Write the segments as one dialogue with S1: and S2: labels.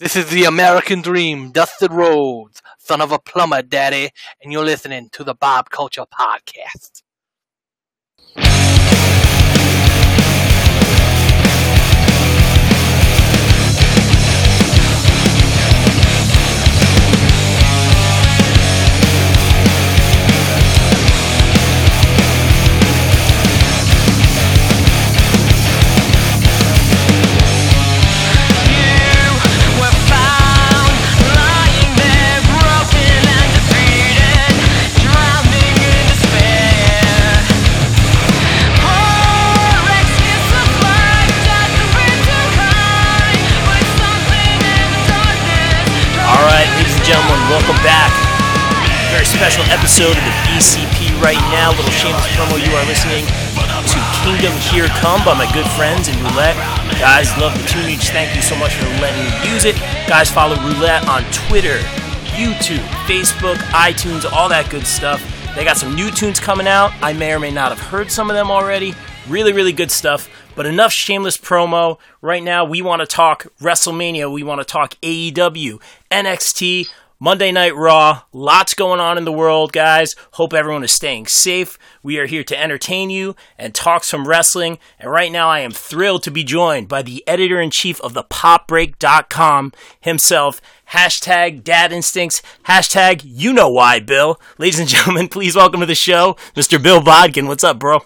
S1: This is the American Dream, Dusty Rhodes, son of a plumber, daddy, and you're listening to the Bob Culture Podcast.
S2: Welcome back. Very special episode of the BCP right now. Little shameless promo. You are listening to Kingdom Here Come by my good friends in Roulette. Guys, love the tunage. Thank you so much for letting me use it. Guys, follow Roulette on Twitter, YouTube, Facebook, iTunes, all that good stuff. They got some new tunes coming out. I may or may not have heard some of them already. Really, really good stuff. But enough shameless promo. Right now, we want to talk WrestleMania. We want to talk AEW, NXT, Monday Night Raw. Lots going on in the world, guys. Hope everyone is staying safe. We are here to entertain you and talk some wrestling. And right now, I am thrilled to be joined by the editor in chief of the PopBreak.com himself. Hashtag Dad Instincts. Hashtag You Know Why, Bill. Ladies and gentlemen, please welcome to the show, Mr. Bill Bodkin. What's up, bro?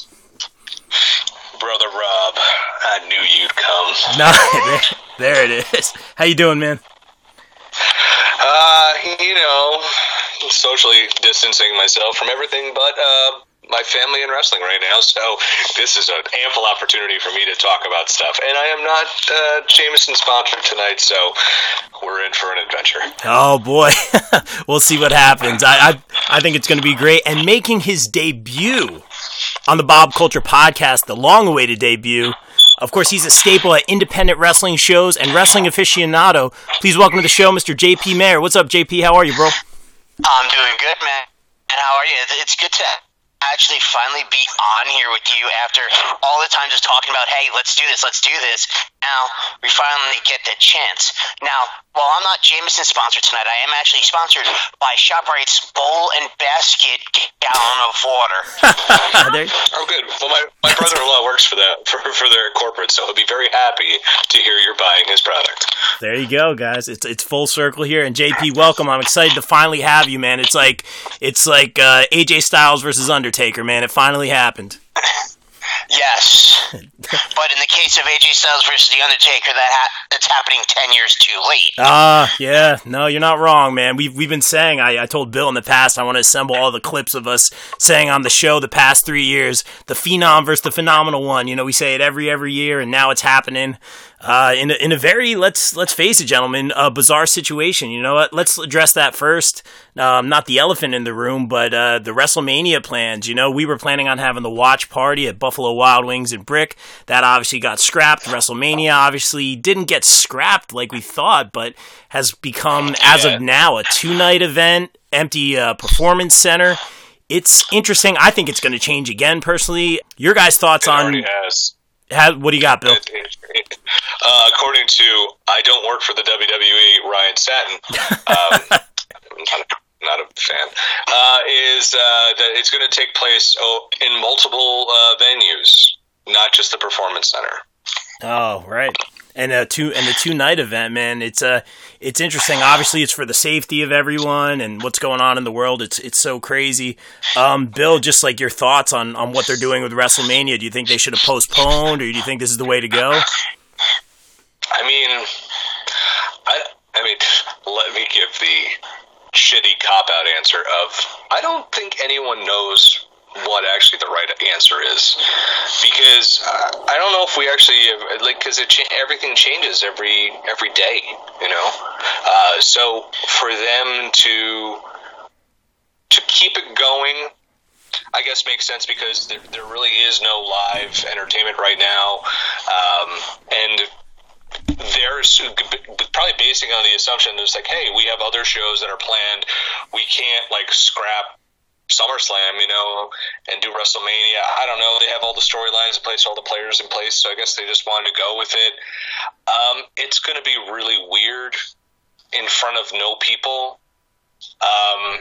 S3: Brother Rob, I knew you'd come.
S2: No, there, there it is. How you doing, man?
S3: Uh, you know, socially distancing myself from everything but uh, my family and wrestling right now. So this is an ample opportunity for me to talk about stuff. And I am not uh, Jameson sponsored tonight, so we're in for an adventure.
S2: Oh boy, we'll see what happens. I I, I think it's going to be great. And making his debut on the Bob Culture Podcast, the long-awaited debut. Of course, he's a staple at independent wrestling shows and wrestling aficionado. Please welcome to the show, Mr. JP Mayer. What's up, JP? How are you, bro?
S4: I'm doing good, man. And how are you? It's- good to actually finally be on here with you after all the time just talking about, hey, let's do this, let's do this. Now we finally get the chance. Now, while I'm not Jameson sponsored tonight, I am actually sponsored by ShopRite's Bowl and Basket Gallon of Water.
S3: Oh, good. Well, my, my brother-in-law works for that for, for their corporate, so he'll be very happy to hear you're buying his product.
S2: There you go, guys. It's it's full circle here. And JP, welcome. I'm excited to finally have you, man. It's like it's like uh, AJ Styles versus Undertaker, man. It finally happened.
S4: yes. But in the case of AJ Styles versus The Undertaker, that ha- that's happening 10 years too late.
S2: Ah, yeah. No, you're not wrong, man. We've we've been saying. I, I told Bill in the past. I want to assemble all the clips of us saying on the show the past three years, the phenom versus the phenomenal one. You know, we say it every every year, and now it's happening. Uh, in a, in a very let's let's face it, gentlemen, a bizarre situation. You know what? Let's address that first. Um, not the elephant in the room, but uh, the WrestleMania plans. You know, we were planning on having the watch party at Buffalo Wild Wings and Brick. That obviously got scrapped. WrestleMania obviously didn't get scrapped like we thought, but has become, as
S3: Yeah.
S2: of now, a two night event, empty uh, performance center. It's interesting. I think it's going to change again, personally. Your guys' thoughts
S3: It
S2: on. How, what do you got, Bill?
S3: Uh, according to I don't work for the WWE, Ryan Satin, um, not, a, fan, uh, is uh, that it's going to take place in multiple uh, venues, not just the performance center.
S2: Oh, right. And a two and the two night event, man. It's uh it's interesting. Obviously, it's for the safety of everyone and what's going on in the world. It's it's so crazy. Um, Bill, just like your thoughts on on what they're doing with WrestleMania. Do you think they should have postponed, or do you think this is the way to go?
S3: I mean, I, I mean, let me give the shitty cop out answer of I don't think anyone knows what actually the right answer is because uh, I don't know if we actually like because cha- everything changes every every day, you know. Uh, so for them to to keep it going I guess makes sense because there, there really is no live entertainment right now, um, and they're probably basing on the assumption that it's like, hey, we have other shows that are planned. We can't like scrap SummerSlam, you know, and do WrestleMania. I don't know. They have all the storylines in place, all the players in place, so I guess they just wanted to go with it. Um, it's going to be really weird in front of no people. Um,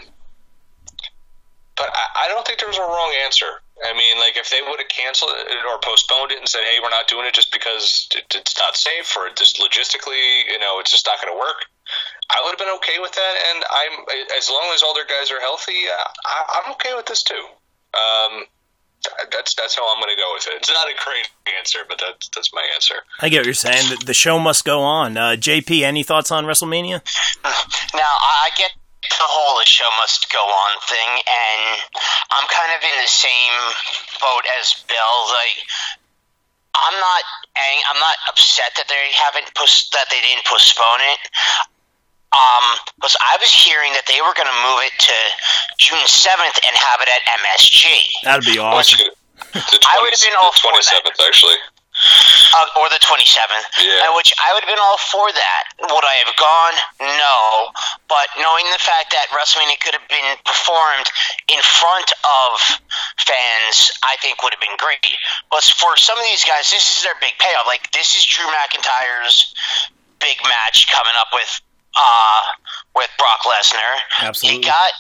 S3: but I, I don't think there was a wrong answer. I mean, like if they would have canceled it or postponed it and said, "Hey, we're not doing it just because it, it's not safe or just logistically, you know, it's just not going to work," I would have been okay with that. And I'm as long as all their guys are healthy, uh, I, I'm okay with this too. Um, that's that's how I'm going to go with it. It's not a great answer, but that's that's my answer.
S2: I get what you're saying. The, the show must go on. Uh, JP, any thoughts on WrestleMania?
S4: Now I get the whole the show must go on thing, and I'm kind of in the same boat as Bill. Like, I'm not ang- I'm not upset that they haven't pos- that they didn't postpone it. Um, because I was hearing that they were going to move it to June 7th and have it at MSG.
S2: That'd be awesome.
S3: the 20,
S4: I would have been all
S3: the
S4: for that.
S3: actually.
S4: uh, or the 27th,
S3: Yeah.
S4: uh, which I would have been all for that. Would I have gone? No. But knowing the fact that WrestleMania could have been performed in front of fans, I think would have been great. But for some of these guys, this is their big payoff. Like, this is Drew McIntyre's big match coming up with uh, with Brock Lesnar.
S2: Absolutely.
S4: You got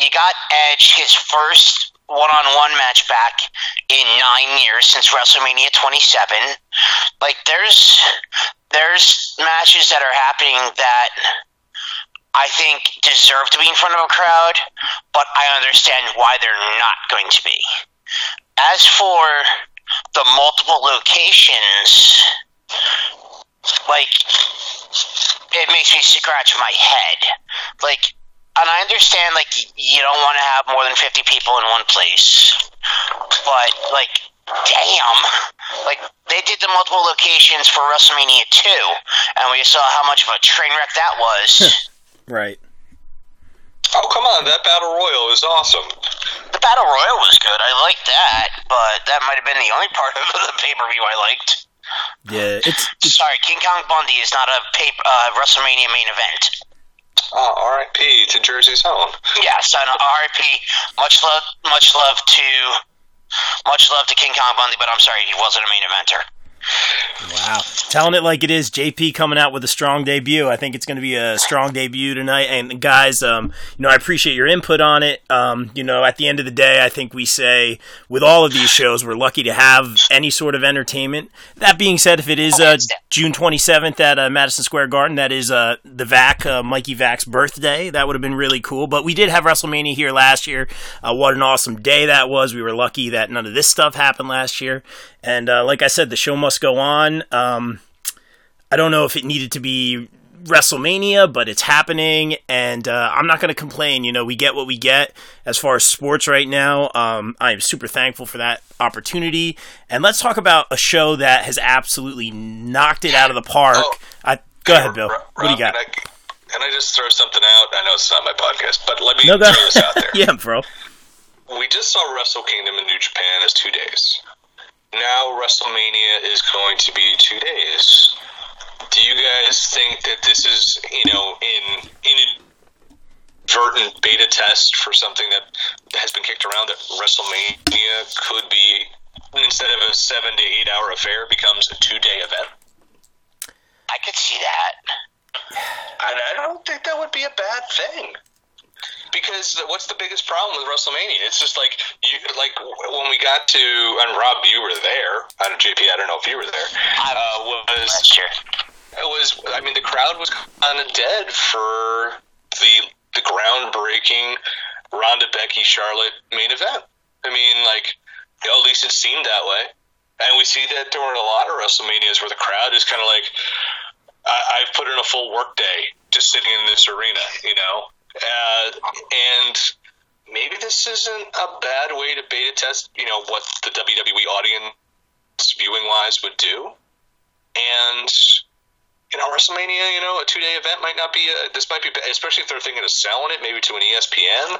S4: you got Edge his first one-on-one match back in nine years since WrestleMania 27. Like there's there's matches that are happening that I think deserve to be in front of a crowd, but I understand why they're not going to be. As for the multiple locations, like it makes me scratch my head. Like, and I understand, like, you don't want to have more than 50 people in one place. But, like, damn. Like, they did the multiple locations for WrestleMania 2, and we saw how much of a train wreck that was.
S2: Right.
S3: Oh come on, that battle royal is awesome.
S4: the Battle Royal was good. I liked that, but that might have been the only part of the pay per view I liked.
S2: Yeah, it's, it's
S4: Sorry, King Kong Bundy is not a paper, uh, WrestleMania main event.
S3: Oh, R.I.P. to Jersey's home.
S4: Yes, and RIP. Much love, much love to, much love to King Kong Bundy, but I'm sorry, he wasn't a main eventer.
S2: Wow. Telling it like it is, JP coming out with a strong debut. I think it's going to be a strong debut tonight. And guys, um, you know, I appreciate your input on it. Um, you know, at the end of the day, I think we say with all of these shows, we're lucky to have any sort of entertainment. That being said, if it is uh, June 27th at uh, Madison Square Garden, that is uh, the Vac, uh, Mikey Vac's birthday. That would have been really cool. But we did have WrestleMania here last year. Uh, what an awesome day that was. We were lucky that none of this stuff happened last year. And uh, like I said, the show must go on. Um, I don't know if it needed to be WrestleMania, but it's happening, and uh, I'm not going to complain. You know, we get what we get as far as sports right now. Um, I am super thankful for that opportunity. And let's talk about a show that has absolutely knocked it out of the park.
S3: Oh.
S2: I, go ahead, Bill.
S3: Rob,
S2: What do you got?
S3: Can I, can I just throw something out? I know it's not my podcast, but let me
S2: No,
S3: throw this out there.
S2: yeah, bro.
S3: We just saw Wrestle Kingdom in New Japan as two days. Now WrestleMania is going to be two days. Do you guys think that this is, you know, in inadvertent beta test for something that has been kicked around that WrestleMania could be instead of a seven to eight hour affair becomes a two day event?
S4: I could see that.
S3: And I don't think that would be a bad thing. Because what's the biggest problem with WrestleMania? It's just like you like when we got to and Rob, you were there. I don't JP. I don't know if you were there. Uh, was
S4: year.
S3: it was I mean the crowd was kind of dead for the the groundbreaking Ronda Becky Charlotte main event. I mean like you know, at least it seemed that way. And we see that during a lot of WrestleManias where the crowd is kind of like I, I've put in a full work day just sitting in this arena, you know. Uh, and maybe this isn't a bad way to beta test, you know, what the WWE audience viewing wise would do. And you know, WrestleMania, you know, a two day event might not be a, this might be, especially if they're thinking of selling it maybe to an ESPN.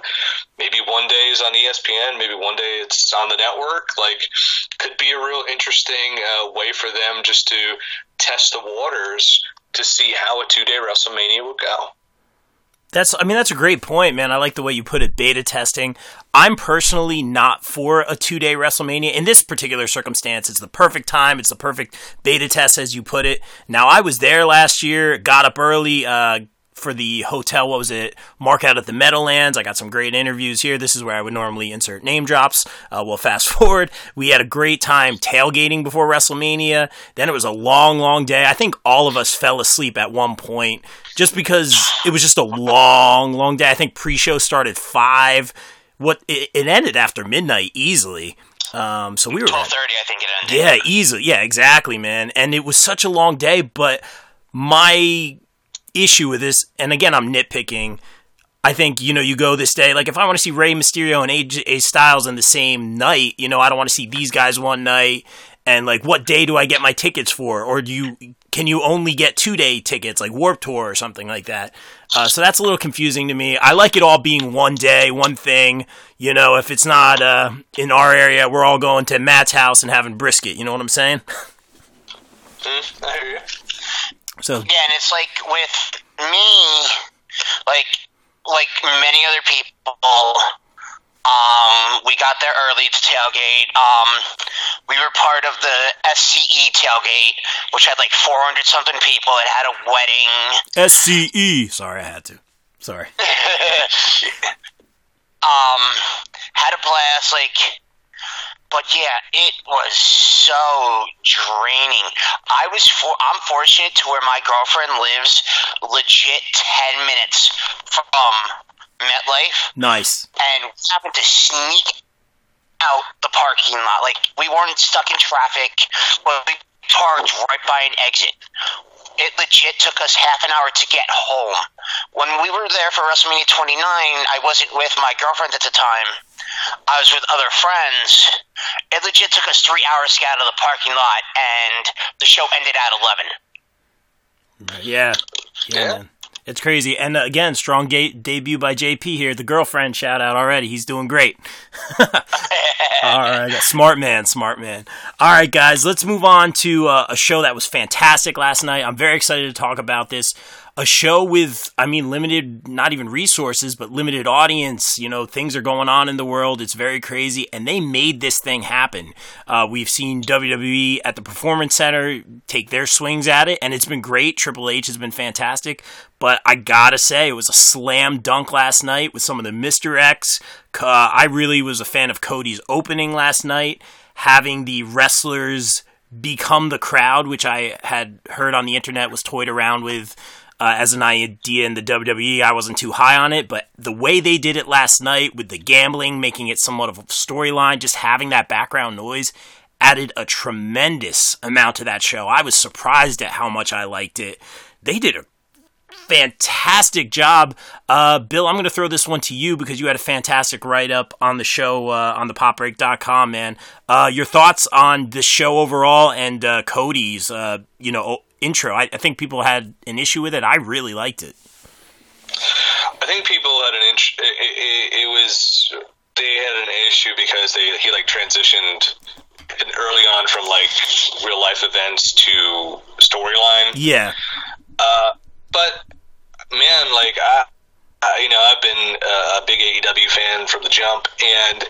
S3: Maybe one day is on ESPN, maybe one day it's on the network. Like, could be a real interesting uh, way for them just to test the waters to see how a two day WrestleMania would go.
S2: That's I mean that's a great point, man. I like the way you put it, beta testing. I'm personally not for a two-day WrestleMania. In this particular circumstance, it's the perfect time. It's the perfect beta test, as you put it. Now, I was there last year, got up early, uh, for the hotel. What was it? Mark out at the Meadowlands. I got some great interviews here. This is where I would normally insert name drops. Uh, well, fast forward. We had a great time tailgating before WrestleMania. Then it was a long, long day. I think all of us fell asleep at one point just because it was just a long, long day. I think pre-show started five. What it, it ended after midnight easily. Um, so we were
S4: twelve thirty. I think it ended.
S2: yeah, easily. Yeah, exactly, man. And it was such a long day, but my issue with this, and again, I'm nitpicking. I think you know you go this day. Like if I want to see Rey Mysterio and AJ Styles in the same night, you know I don't want to see these guys one night. And like, what day do I get my tickets for? Or do you can you only get two day tickets, like Warp Tour or something like that? Uh, so that's a little confusing to me. I like it all being one day, one thing. You know, if it's not uh, in our area, we're all going to Matt's house and having brisket. You know what I'm saying?
S3: Mm, I hear you.
S2: So
S4: Yeah, and it's like with me, like like many other people, um, we got there early to tailgate. Um, we were part of the SCE tailgate, which had like 400 something people. It had a wedding.
S2: SCE. Sorry, I had to. Sorry.
S4: um, had a blast. Like, but yeah, it was so draining. I was for I'm fortunate to where my girlfriend lives legit ten minutes from MetLife,
S2: Nice.
S4: and we happened to sneak out the parking lot. Like we weren't stuck in traffic, but we parked right by an exit. It legit took us half an hour to get home. When we were there for WrestleMania 29, I wasn't with my girlfriend at the time. I was with other friends. It legit took us three hours to get out of the parking lot, and the show ended at 11.
S2: Yeah. Yeah,
S3: Yeah.
S2: man. It's crazy. And uh, again, strong ga- debut by JP here. The girlfriend shout out already. He's doing great. All right. Smart man, smart man. All right, guys, let's move on to uh, a show that was fantastic last night. I'm very excited to talk about this. A show with, I mean, limited, not even resources, but limited audience. You know, things are going on in the world. It's very crazy. And they made this thing happen. Uh, we've seen WWE at the Performance Center take their swings at it, and it's been great. Triple H has been fantastic. But I gotta say, it was a slam dunk last night with some of the Mr. X. Uh, I really was a fan of Cody's opening last night, having the wrestlers become the crowd, which I had heard on the internet was toyed around with uh, as an idea in the WWE. I wasn't too high on it, but the way they did it last night with the gambling, making it somewhat of a storyline, just having that background noise added a tremendous amount to that show. I was surprised at how much I liked it. They did a fantastic job. Uh, Bill, I'm going to throw this one to you because you had a fantastic write up on the show uh, on the popbreak.com, man. Uh, your thoughts on the show overall and uh, Cody's, uh, you know, intro. I, I think people had an issue with it. I really liked it.
S3: I think people had an inch. It, it, it was they had an issue because they he like transitioned early on from like real life events to storyline.
S2: Yeah.
S3: Uh, but man, like I, I, you know, I've been a big AEW fan from the jump, and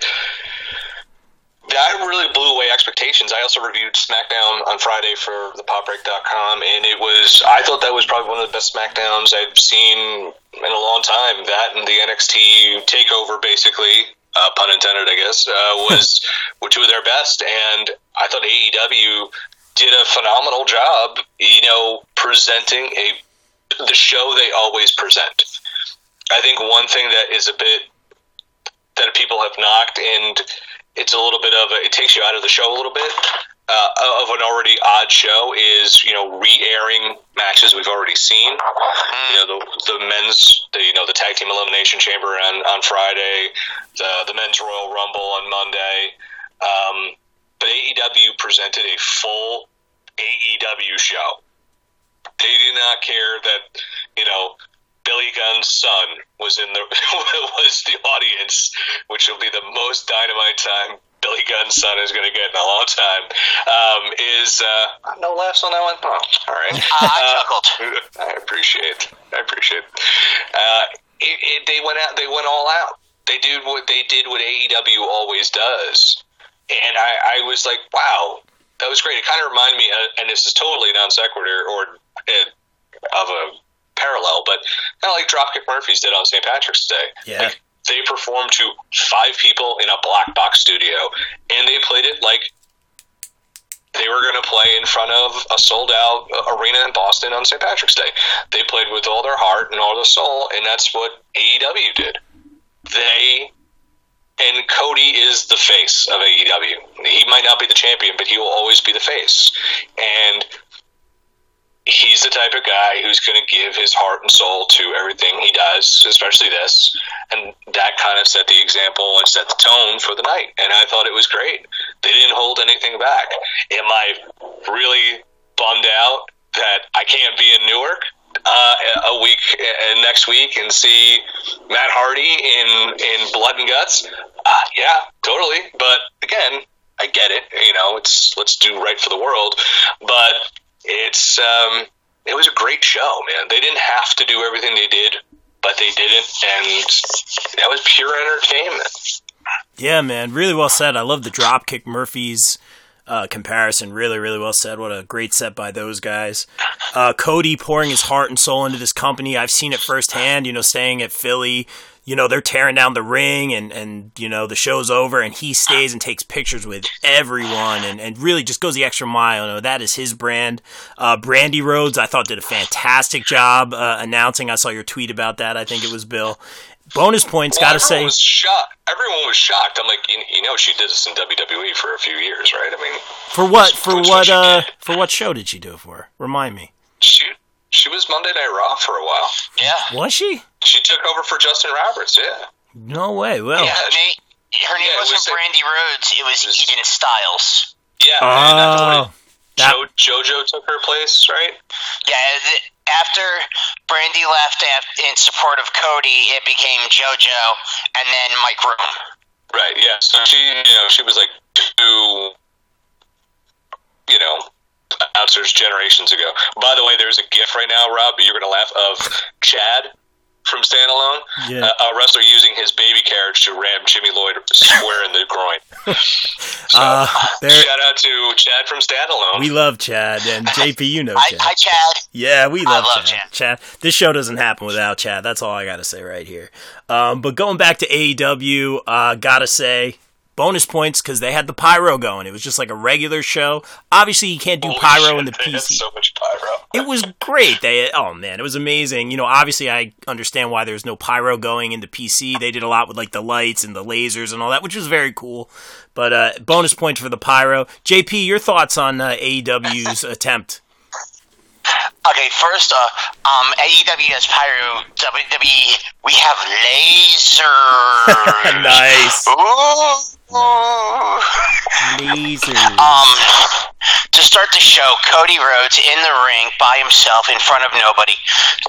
S3: that really blew away expectations. I also reviewed SmackDown on Friday for the PopBreak.com, and it was I thought that was probably one of the best SmackDowns I've seen in a long time. That and the NXT Takeover, basically, uh, pun intended, I guess, uh, was were two of their best, and I thought AEW did a phenomenal job, you know, presenting a the show they always present. I think one thing that is a bit that people have knocked, and it's a little bit of a, it takes you out of the show a little bit uh, of an already odd show is you know re-airing matches we've already seen. You know the the men's the you know the tag team elimination chamber on on Friday, the the men's Royal Rumble on Monday. Um, but AEW presented a full AEW show. They did not care that you know Billy Gunn's son was in the was the audience, which will be the most dynamite time Billy Gunn's son is going to get in a long time. Um, is uh, no laughs on that one? Oh, all right.
S4: I chuckled.
S3: I appreciate. I appreciate. Uh, it, it, they went out. They went all out. They did what they did. What AEW always does. And I, I was like, wow, that was great. It kind of reminded me, uh, and this is totally non sequitur or uh, of a parallel, but kind of like Dropkick Murphys did on St. Patrick's Day.
S2: Yeah.
S3: Like, they performed to five people in a black box studio, and they played it like they were going to play in front of a sold out arena in Boston on St. Patrick's Day. They played with all their heart and all their soul, and that's what AEW did. They and Cody is the face of AEW. He might not be the champion, but he will always be the face. And he's the type of guy who's going to give his heart and soul to everything he does, especially this. And that kind of set the example and set the tone for the night. And I thought it was great. They didn't hold anything back. Am I really bummed out that I can't be in Newark? Uh, a week uh, next week and see Matt Hardy in in Blood and Guts. Uh, yeah, totally. But again, I get it. You know, it's let's do right for the world. But it's um, it was a great show, man. They didn't have to do everything they did, but they didn't, and that was pure entertainment.
S2: Yeah, man, really well said. I love the Dropkick Murphys uh, comparison. Really, really well said. What a great set by those guys. Uh, Cody pouring his heart and soul into this company. I've seen it firsthand. You know, staying at Philly you know, they're tearing down the ring and, and, you know, the show's over and he stays and takes pictures with everyone and, and really just goes the extra mile. You know, that is his brand. Uh, Brandi Rhodes, I thought did a fantastic job, uh, announcing. I saw your tweet about that. I think it was Bill. Bonus points,
S3: well,
S2: gotta say.
S3: Was shocked. Everyone was shocked. I'm like, you, you, know, she did this in WWE for a few years, right? I mean,
S2: for what? For what? Uh, for what show did she do it for? Remind me.
S3: She she was Monday Night Raw for a while.
S4: Yeah.
S2: Was she?
S3: She took over for Justin Roberts. Yeah.
S2: No way. Well.
S4: Yeah. Her name, her name yeah, wasn't was Brandi Rhodes. It was, it was Eden Stiles.
S3: Yeah.
S2: Oh.
S3: That, jo- JoJo took her place, right?
S4: Yeah. The, after Brandi left in support of Cody, it became JoJo, and then Mike Rome.
S3: Right. Yeah. So she, you know, she was like two, you know, announcers generations ago. By the way, there's a GIF right now, Rob. You're going to laugh of Chad from Standalone,
S2: yeah.
S3: uh, a wrestler using his baby carriage to ram Jimmy Lloyd square in the groin. So, uh, shout out to Chad from Standalone.
S2: We love Chad and JP. You know
S4: Chad. Hi, Chad.
S2: Yeah, we love,
S4: love
S2: Chad. Chad. This show doesn't happen without Chad. That's all I got to say right here. Um, but going back to AEW, uh, gotta say bonus points because they had the pyro going. It was just like a regular show. Obviously, you can't do
S3: Holy
S2: pyro
S3: shit,
S2: in the PC.
S3: so much pyro.
S2: it was great. They oh man, it was amazing. You know, obviously, I understand why there's no pyro going into PC. They did a lot with like the lights and the lasers and all that, which was very cool. But uh, bonus points for the pyro. JP, your thoughts on uh, AEW's attempt?
S4: Okay, first, uh, um, AEW has pyro. WWE, we have lasers.
S2: nice.
S4: Ooh.
S2: Lasers.
S4: Um, to start the show, Cody Rhodes in the ring by himself in front of nobody,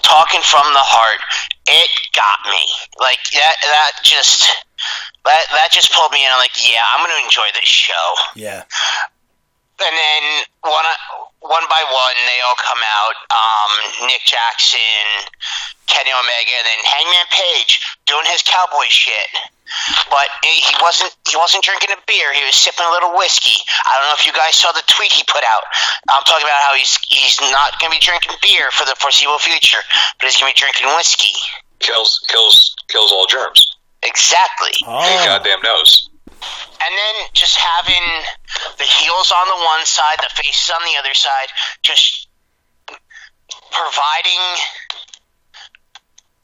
S4: talking from the heart. It got me. Like that. That just. That that just pulled me in. I'm like, yeah, I'm going to enjoy this show.
S2: Yeah.
S4: And then one one by one, they all come out. Um, Nick Jackson, Kenny Omega, and then Hangman Page doing his cowboy shit. But eh, he wasn't he wasn't drinking a beer. He was sipping a little whiskey. I don't know if you guys saw the tweet he put out. I'm talking about how he's he's not going to be drinking beer for the foreseeable future, but he's going to be drinking whiskey.
S3: Kills kills kills all germs.
S4: Exactly.
S2: Oh.
S3: Goddamn knows
S4: and then just having the heels on the one side, the faces on the other side, just providing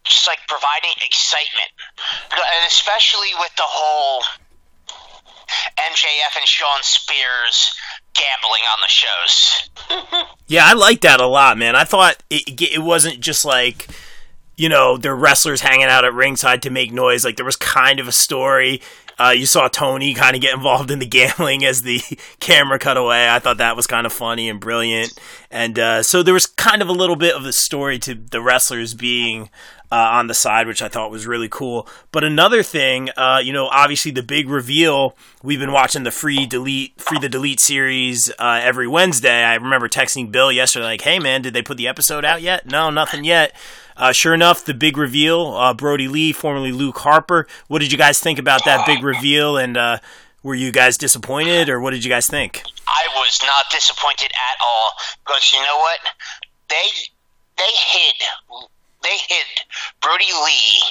S4: just like providing excitement, and especially with the whole MJF and Shawn Spears gambling on the shows.
S2: yeah, I like that a lot, man. I thought it, it wasn't just like you know, the wrestlers hanging out at ringside to make noise. Like there was kind of a story. Uh, you saw Tony kind of get involved in the gambling as the camera cut away. I thought that was kind of funny and brilliant. And uh, so there was kind of a little bit of the story to the wrestlers being uh, on the side, which I thought was really cool. But another thing, uh, you know, obviously the big reveal. We've been watching the free delete, free the delete series uh, every Wednesday. I remember texting Bill yesterday, like, "Hey man, did they put the episode out yet?" No, nothing yet. Uh, sure enough, the big reveal, uh, Brodie Lee, formerly Luke Harper. What did you guys think about that big reveal? And uh, were you guys disappointed, or what did you guys think?
S4: I was not disappointed at all because you know what? They they hid they hid Brodie Lee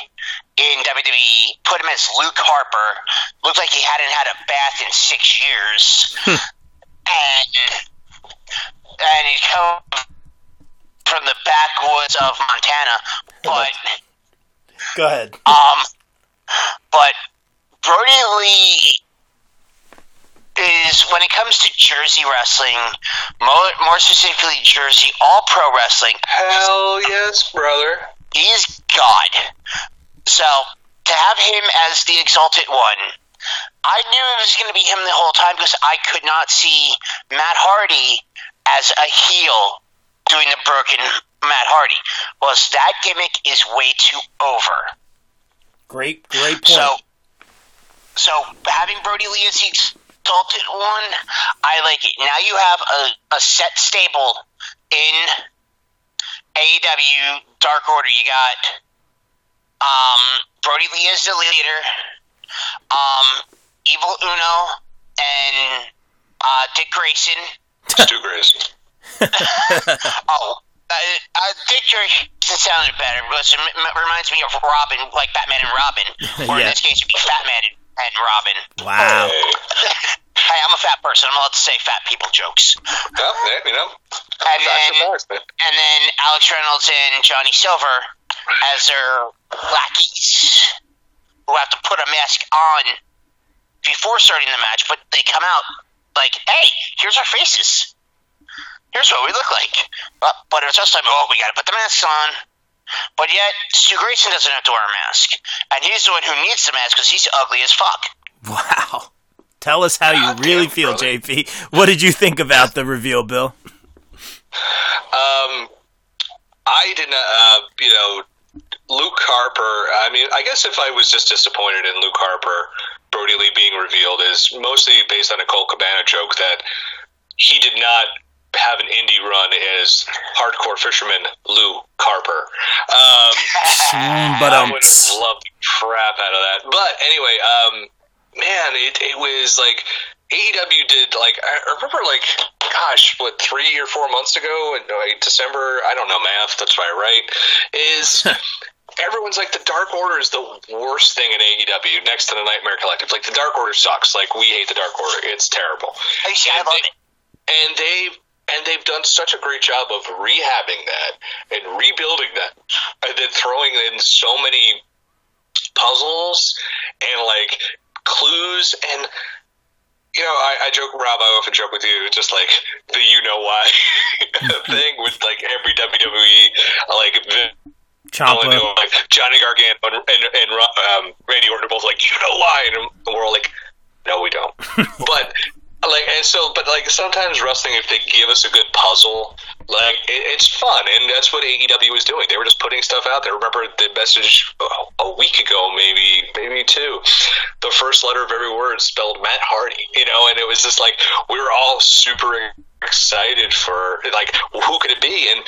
S4: in WWE, put him as Luke Harper. Looked like he hadn't had a bath in six years, and and he come from the backwoods of Montana, but
S2: Go ahead.
S4: um, but Brodie Lee is when it comes to Jersey wrestling, more, more specifically Jersey All Pro Wrestling,
S3: Hell yes, brother.
S4: he's God. So to have him as the Exalted One, I knew it was going to be him the whole time because I could not see Matt Hardy as a heel doing the broken Matt Hardy. Was that gimmick is way too over.
S2: Great, great point.
S4: So, so having Brodie Lee as the exalted one, I like it. Now you have a, a set stable in AEW Dark Order. You got um, Brodie Lee as the leader, um, Evil Uno, and uh, Dick Grayson.
S3: Stu Grayson.
S4: Oh, uh, uh, Dick Grayson sounded better because it reminds me of Robin, like Batman and Robin, or in this case, it'd be Batman and, and Robin.
S2: wow.
S3: Hey.
S4: hey, I'm a fat person. I'm allowed to say fat people jokes.
S3: Well, yeah, you know,
S4: And then,
S3: are facts, man.
S4: and then Alex Reynolds and Johnny Silver as their lackeys who have to put a mask on before starting the match, but they come out like, "Hey, here's our faces. Here's what we look like." Uh, but it's just like, "Oh, we got to put the masks on." But yet, Stu Grayson doesn't have to wear a mask, and he's the one who needs the mask because he's ugly as fuck.
S2: Wow. Tell us how you
S3: God
S2: really
S3: damn,
S2: feel,
S3: brother.
S2: JP. What did you think about the reveal, Bill?
S3: Um, I did not, uh, you know, Luke Harper. I mean, I guess if I was just disappointed in Luke Harper, Brodie Lee being revealed is mostly based on a Colt Cabana joke that he did not have an indie run is hardcore fisherman Lou Carper. Um,
S2: But
S3: I
S2: um,
S3: would have loved the crap out of that. But anyway, um, man, it, it was like AEW did like I remember like gosh, what three or four months ago in like, December? I don't know math. That's why I write. Is everyone's like the Dark Order is the worst thing in AEW next to the Nightmare Collective. Like the Dark Order sucks. Like we hate the Dark Order. It's terrible
S4: I
S3: And they- and they and they've done such a great job of rehabbing that and rebuilding that and then throwing in so many puzzles and like clues. And you know I, I joke rob i often joke with you just like the you know why thing with like every wwe like
S2: Ciampa.
S3: and, like johnny gargano and, and, and um, randy orton are both like you know why? And we're all like no we don't. But like and so but like sometimes wrestling if they give us a good puzzle like it, it's fun and that's what AEW was doing. They were just putting stuff out there. Remember the message a week ago maybe maybe two. The first letter of every word spelled Matt Hardy you know and it was just like we were all super excited for like who could it be? And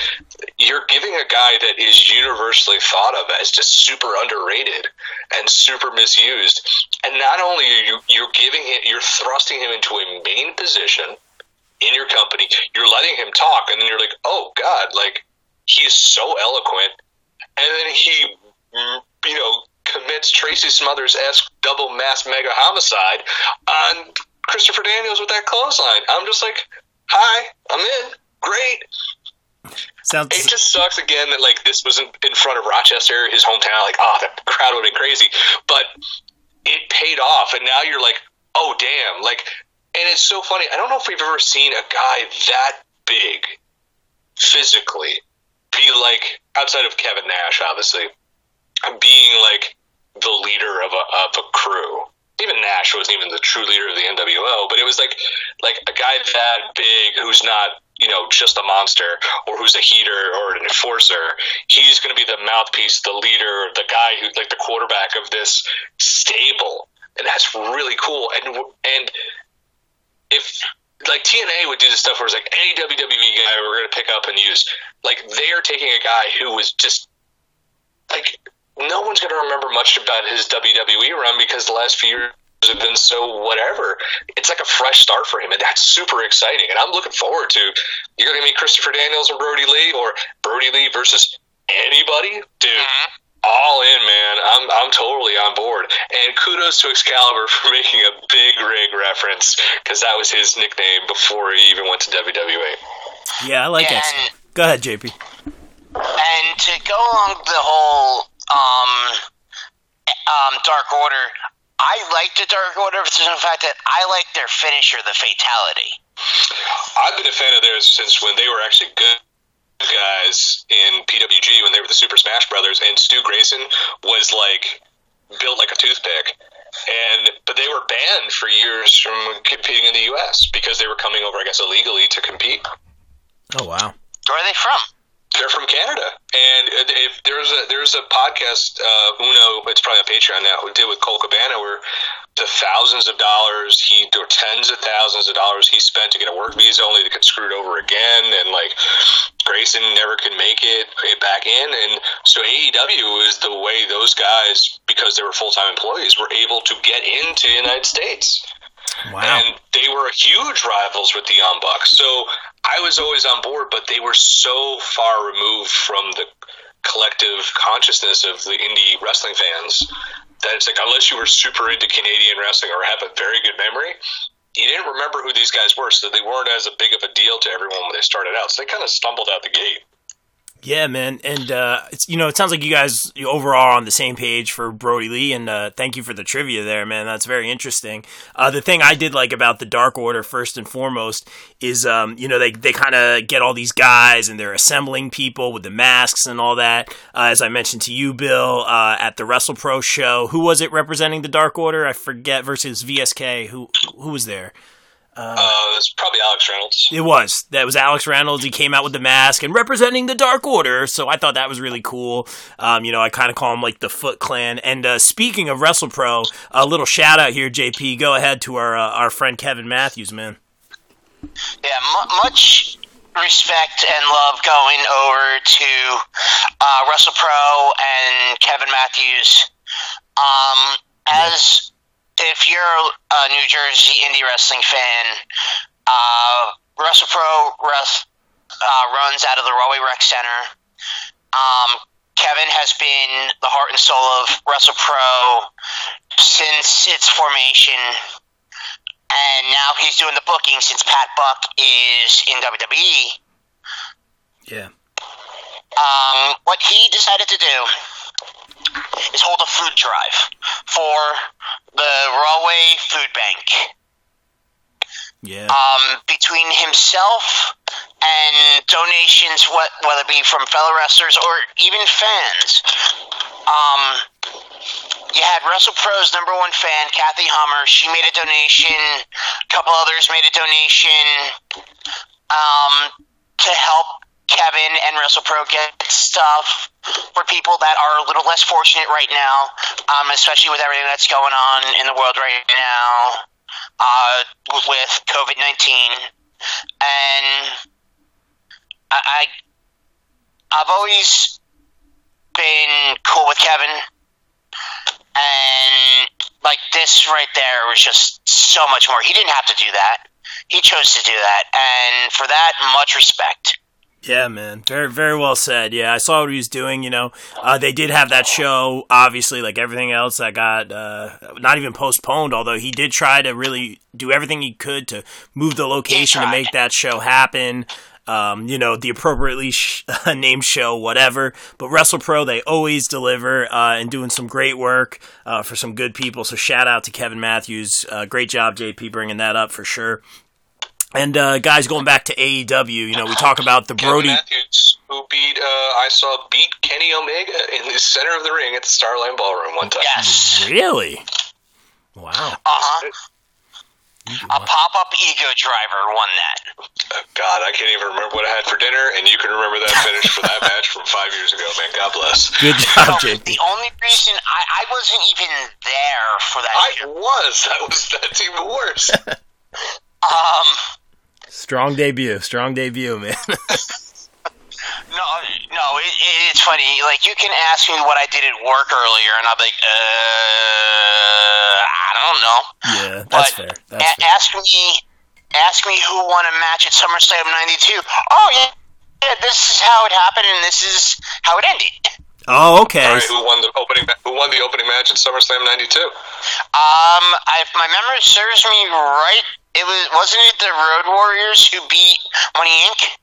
S3: you're giving a guy that is universally thought of as just super underrated and super misused. And not only are you you're giving him you're thrusting him into a main position in your company you're letting him talk and then you're like oh god like he's so eloquent. And then he mm, you know commits Tracy Smothers esque double mass mega homicide on Christopher Daniels with that clothesline. I'm just like hi I'm in great
S2: Sounds
S3: it just sucks again that like this wasn't in front of Rochester, his hometown. Like, oh, that crowd would have been crazy, but it paid off, and now you're like, oh, damn, like, and it's so funny. I don't know if we've ever seen a guy that big physically be like outside of Kevin Nash, obviously, being like the leader of a of a crew. Even Nash wasn't even the true leader of the NWO, but it was like like a guy that big who's not you know just a monster or who's a heater or an enforcer. He's going to be the mouthpiece, the leader, the guy who like the quarterback of this stable, and that's really cool. And and if like TNA would do the stuff where it's like any WWE guy we're going to pick up and use, like they are taking a guy who was just like no one's going to remember much about his WWE run because the last few years have been so whatever. It's like a fresh start for him, and that's super exciting. And I'm looking forward to you're going to meet Christopher Daniels and Brodie Lee, or Brodie Lee versus anybody, dude.
S4: Mm-hmm.
S3: All in, man. I'm I'm totally on board. And kudos to Excalibur for making a big rig reference because that was his nickname before he even went to WWE.
S2: Yeah, I like it.
S4: And-
S2: Go ahead, JP.
S4: And to go along the whole um, um, Dark Order, I like the Dark Order for the fact that I like their finisher, the Fatality.
S3: I've been a fan of theirs since when they were actually good guys in PWG when they were the Super Smash Brothers, and Stu Grayson was like built like a toothpick. And but they were banned for years from competing in the U.S. because they were coming over, I guess, illegally to compete.
S2: Oh wow.
S4: Where are they from?
S3: They're from Canada, and if there's a there's a podcast, uh, Uno, it's probably on Patreon now, who did with Colt Cabana, where the thousands of dollars he or tens of thousands of dollars he spent to get a work visa, only to get screwed over again, and like Grayson never could make it back in, and so AEW is the way those guys, because they were full time employees, were able to get into the United States.
S2: Wow.
S3: And they were huge rivals with the Young Bucks. So I was always on board, but they were so far removed from the collective consciousness of the indie wrestling fans that it's like unless you were super into Canadian wrestling or have a very good memory, you didn't remember who these guys were, so they weren't as big of a deal to everyone when they started out. So they kind of stumbled out the gate.
S2: Yeah, man, and uh, it's you know it sounds like you guys overall on the same page for Brodie Lee, and uh, thank you for the trivia there, man. That's very interesting. Uh, the thing I did like about the Dark Order first and foremost is um, you know they they kind of get all these guys and they're assembling people with the masks and all that. Uh, as I mentioned to you, Bill, uh, at the Wrestle Pro show, who was it representing the Dark Order? I forget versus VSK. Who who was there?
S3: Uh, it's probably Alex Reynolds.
S2: It was. That was Alex Reynolds. He came out with the mask and representing the Dark Order. So I thought that was really cool. Um, you know, I kind of call him like the Foot Clan. And uh, speaking of WrestlePro, a little shout out here, JP. Go ahead to our uh, our friend Kevin Matthews, man.
S4: Yeah, mu much respect and love going over to uh, WrestlePro and Kevin Matthews. Um, as if you're a New Jersey indie wrestling fan, uh, WrestlePro Rest, uh, runs out of the Rahway Rec Center. Um, Kevin has been the heart and soul of WrestlePro since its formation and now he's doing the booking since Pat Buck is in WWE.
S2: Yeah.
S4: Um, what he decided to do is hold a food drive for the Rahway Food Bank.
S2: Yeah.
S4: Um, between himself and donations, what whether it be from fellow wrestlers or even fans, um, you had WrestlePro's number one fan, Kathy Hummer. She made a donation. A couple others made a donation um, to help Kevin and WrestlePro get stuff for people that are a little less fortunate right now, um, especially with everything that's going on in the world right now uh, with COVID 19. And I, I, I've always been cool with Kevin and like this right there was just so much more. He didn't have to do that. He chose to do that, and for that, much respect.
S2: Yeah, man. Very, very well said. Yeah, I saw what he was doing. You know, uh, they did have that show, obviously, like everything else that got uh, not even postponed. Although he did try to really do everything he could to move the location to make that show happen. Um, you know, the appropriately sh- named show, whatever. But WrestlePro, they always deliver uh, and doing some great work uh, for some good people. So shout out to Kevin Matthews. Uh, great job, JP, bringing that up for sure. And uh, guys, going back to AEW, you know, we talk about the
S3: Kevin
S2: Brody.
S3: Matthews, who beat, uh, I saw beat Kenny Omega in the center of the ring at the Starland Ballroom one time.
S4: Yes.
S2: Really? Wow.
S4: Uh huh. A pop up ego driver won that.
S3: God, I can't even remember what I had for dinner, and you can remember that finish for that match from five years ago, man. God bless.
S2: Good job, JP.
S4: The only reason I, I wasn't even there for that
S3: I
S4: show.
S3: was. That was that's even worse.
S4: Um,
S2: Strong debut. Strong debut, man.
S4: No, no, it, it, it's funny. Like you can ask me what I did at work earlier, and I'll be like, uh, I don't know.
S2: Yeah, that's
S4: But
S2: fair. That's
S4: A-
S2: fair.
S4: ask me, ask me who won a match at SummerSlam '92. Oh yeah, yeah. This is how it happened, and this is how it ended.
S2: Oh, okay.
S3: All right, who won the opening? Who won the opening match in SummerSlam '92?
S4: Um, I, if my memory serves me right, it was wasn't it the Road Warriors who beat Money Inc.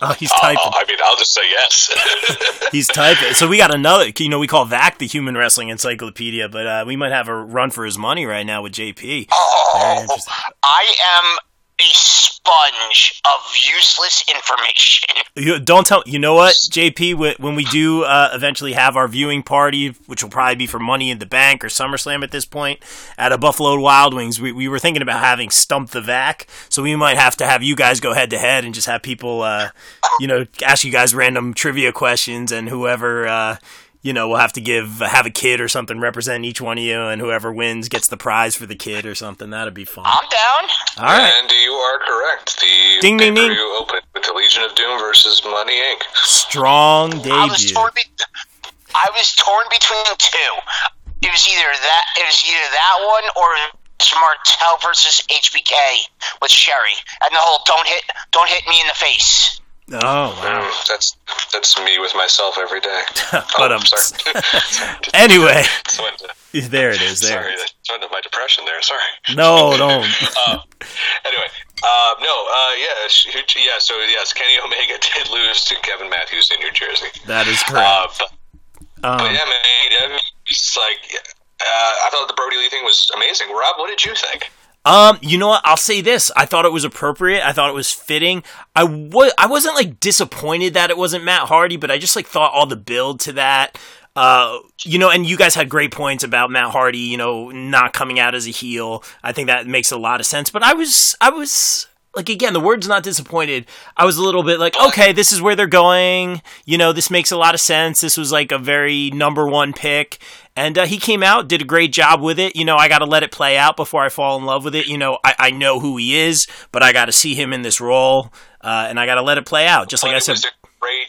S2: Oh, he's typing.
S3: Oh, I mean, I'll just say yes.
S2: He's typing. So we got another. You know, we call VAC the Human Wrestling Encyclopedia, but uh, we might have a run for his money right now with JP.
S4: Oh,
S2: interesting.
S4: I am a sponge of useless information.
S2: You, don't tell. You know what, JP? When we do uh, eventually have our viewing party, which will probably be for Money in the Bank or SummerSlam at this point, at a Buffalo Wild Wings, we, we were thinking about having Stump the Vac. So we might have to have you guys go head to head and just have people, uh, you know, ask you guys random trivia questions, and whoever. Uh, you know, we'll have to give have a kid or something represent each one of you, and whoever wins gets the prize for the kid or something. That'd be fun.
S4: I'm down.
S2: All right,
S3: And you are correct. The
S2: Ding, ding, ding.
S3: pay-per-view opened with the Legion of Doom versus Money Inc.
S2: strong
S4: I was
S2: debut.
S4: torn. Be- I was torn between two. It was either that. It was either that one or Martel versus HBK with Sherri, and the whole "don't hit, don't hit me in the face."
S2: Oh wow!
S3: That's that's me with myself every day.
S2: But,
S3: oh,
S2: um,
S3: sorry.
S2: Anyway, there it is. There.
S3: sorry, went to my depression there. Sorry.
S2: No, don't.
S3: Uh, anyway, uh, no, uh, yeah, sh- yeah. So yes, Kenny Omega did lose to Kevin Matthews in New Jersey.
S2: That is
S3: Uh,
S2: correct.
S3: but,
S2: Um,
S3: but yeah, man, it's like uh, I thought the Brodie Lee thing was amazing. Rob, what did you think?
S2: Um, you know what? I'll say this. I thought it was appropriate. I thought it was fitting. I was I wasn't like disappointed that it wasn't Matt Hardy, but I just like thought all the build to that. Uh, you know, and you guys had great points about Matt Hardy, you know, not coming out as a heel. I think that makes a lot of sense. But I was I was like again, the word's not disappointed. I was a little bit like, okay, this is where they're going. You know, this makes a lot of sense. This was like a very number one pick. And uh, he came out, did a great job with it. You know, I got to let it play out before I fall in love with it. You know, I, I know who he is, but I got to see him in this role, uh, and I got to let it play out. Just like I said,
S3: great.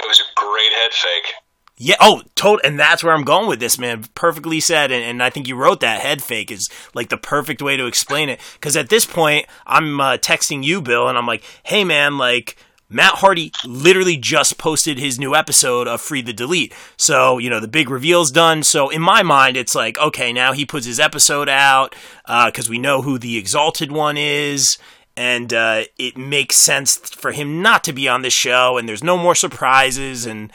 S3: It was a great head fake.
S2: Yeah. Oh, total. And that's where I'm going with this, man. Perfectly said. And, and I think you wrote that head fake is like the perfect way to explain it. Because at this point, I'm uh, texting you, Bill, and I'm like, hey, man, like. Matt Hardy literally just posted his new episode of Free the Delete. So, you know, the big reveal's done. So, in my mind, it's like, okay, now he puts his episode out because we know who the Exalted one is. And uh, it makes sense for him not to be on the show. And there's no more surprises. And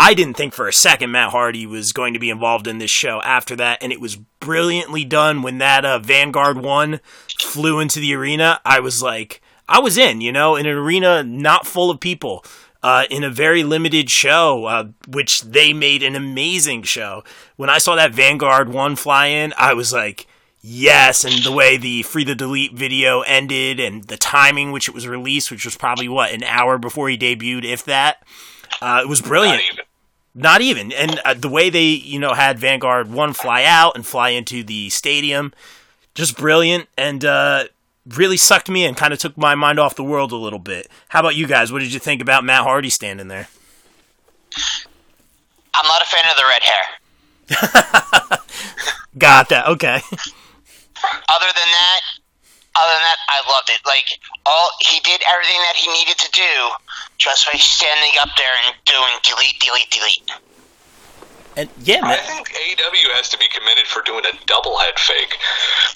S2: I didn't think for a second Matt Hardy was going to be involved in this show after that, and it was brilliantly done when that uh, Vanguard one flew into the arena. I was like, I was in, you know, in an arena not full of people. Uh, in a very limited show, uh, which they made an amazing show. When I saw that Vanguard one fly in, I was like, yes. And the way the Free the Delete video ended and the timing which it was released, which was probably what, an hour before he debuted, if that, uh, it was brilliant.
S3: Not even.
S2: Not even. And uh, the way they, you know, had Vanguard 1 fly out and fly into the stadium, just brilliant and uh, really sucked me in, kind of took my mind off the world a little bit. How about you guys? What did you think about Matt Hardy standing there?
S4: I'm not a fan of the red hair.
S2: Got that. Okay.
S4: Other than that, other than that, I loved it. Like all he did everything that he needed to do just by standing up there and doing delete, delete, delete.
S2: And yeah,
S3: I think AEW has to be commended for doing a double head fake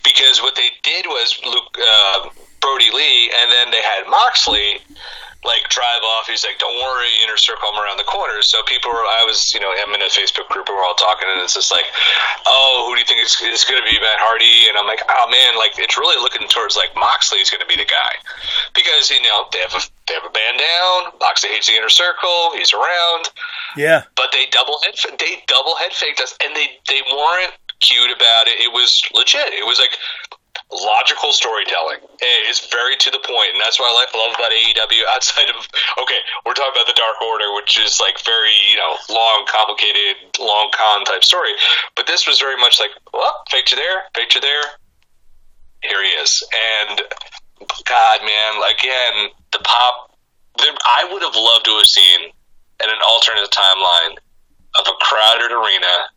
S3: because what they did was Luke uh, Brodie Lee, and then they had Moxley like drive off. He's like, "Don't worry, inner circle, I'm around the corner." So people were, I was, you know, I'm in a Facebook group and we're all talking, and it's just like, "Oh, who do you think is, is going to be Matt Hardy?" And I'm like, "Oh man, like it's really looking towards like Moxley's going to be the guy because you know they have a they have a band down. Moxley hates the inner circle. He's around."
S2: Yeah.
S3: but they double head they double head faked us, and they they weren't cute about it. It was legit. It was like logical storytelling. It's very to the point, and that's what I love about AEW. Outside of okay, we're talking about the Dark Order, which is like very you know long, complicated, long con type story. But this was very much like, well, faked you there, faked you there. Here he is, and God, man, again, the pop I would have loved to have seen in an alternate timeline of a crowded arena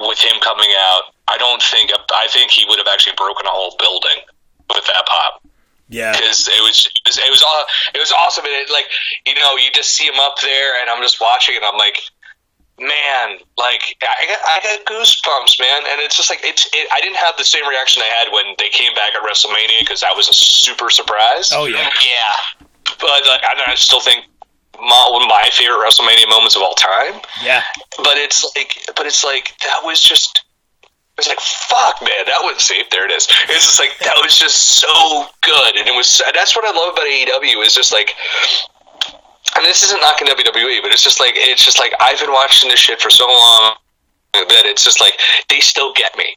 S3: with him coming out. I don't think I think he would have actually broken a whole building with that pop
S2: Yeah.
S3: because it was it was it was, aw- it was awesome. And it, like you know, you just see him up there, and I'm just watching, and I'm like, man, like I got I got goosebumps, man. And it's just like it's it, I didn't have the same reaction I had when they came back at WrestleMania because that was a super surprise.
S2: Oh yeah.
S4: Yeah.
S3: But like I, I still think my, one of my favorite WrestleMania moments of all time.
S2: Yeah.
S3: But it's like, but it's like that was just. It's like fuck, man. That was see. There it is. It's just like that was just so good, and it was. That's what I love about AEW. Is just like, and this isn't knocking WWE, but it's just like it's just like I've been watching this shit for so long that it's just like they still get me.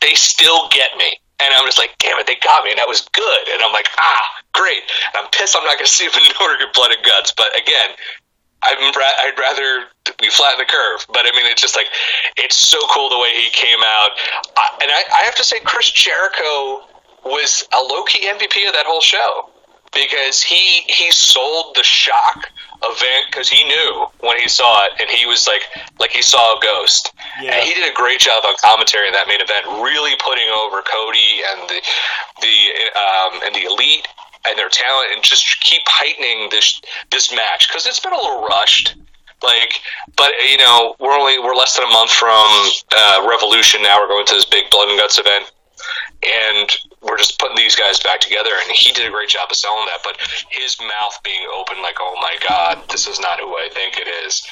S3: They still get me, and I'm just like, damn it, they got me, and that was good. And I'm like, ah, great. And I'm pissed I'm not going to see him in Nordic Blood and Guts, but again, ra- I'd rather we flatten the curve. But I mean, it's just like it's so cool the way he came out, I, and I, I have to say, Chris Jericho was a low key MVP of that whole show because he he sold the shock event because he knew when he saw it, and he was like like he saw a ghost.
S2: Yeah.
S3: And he did a great job on commentary in that main event, really putting over Cody and the the um, and the elite and their talent, and just keep heightening this this match because it's been a little rushed. Like, but you know, we're only we're less than a month from uh, Revolution. Now we're going to this big Blood and Guts event, and we're just putting these guys back together. And he did a great job of selling that. But his mouth being open, like, oh my god, this is not who I think it is.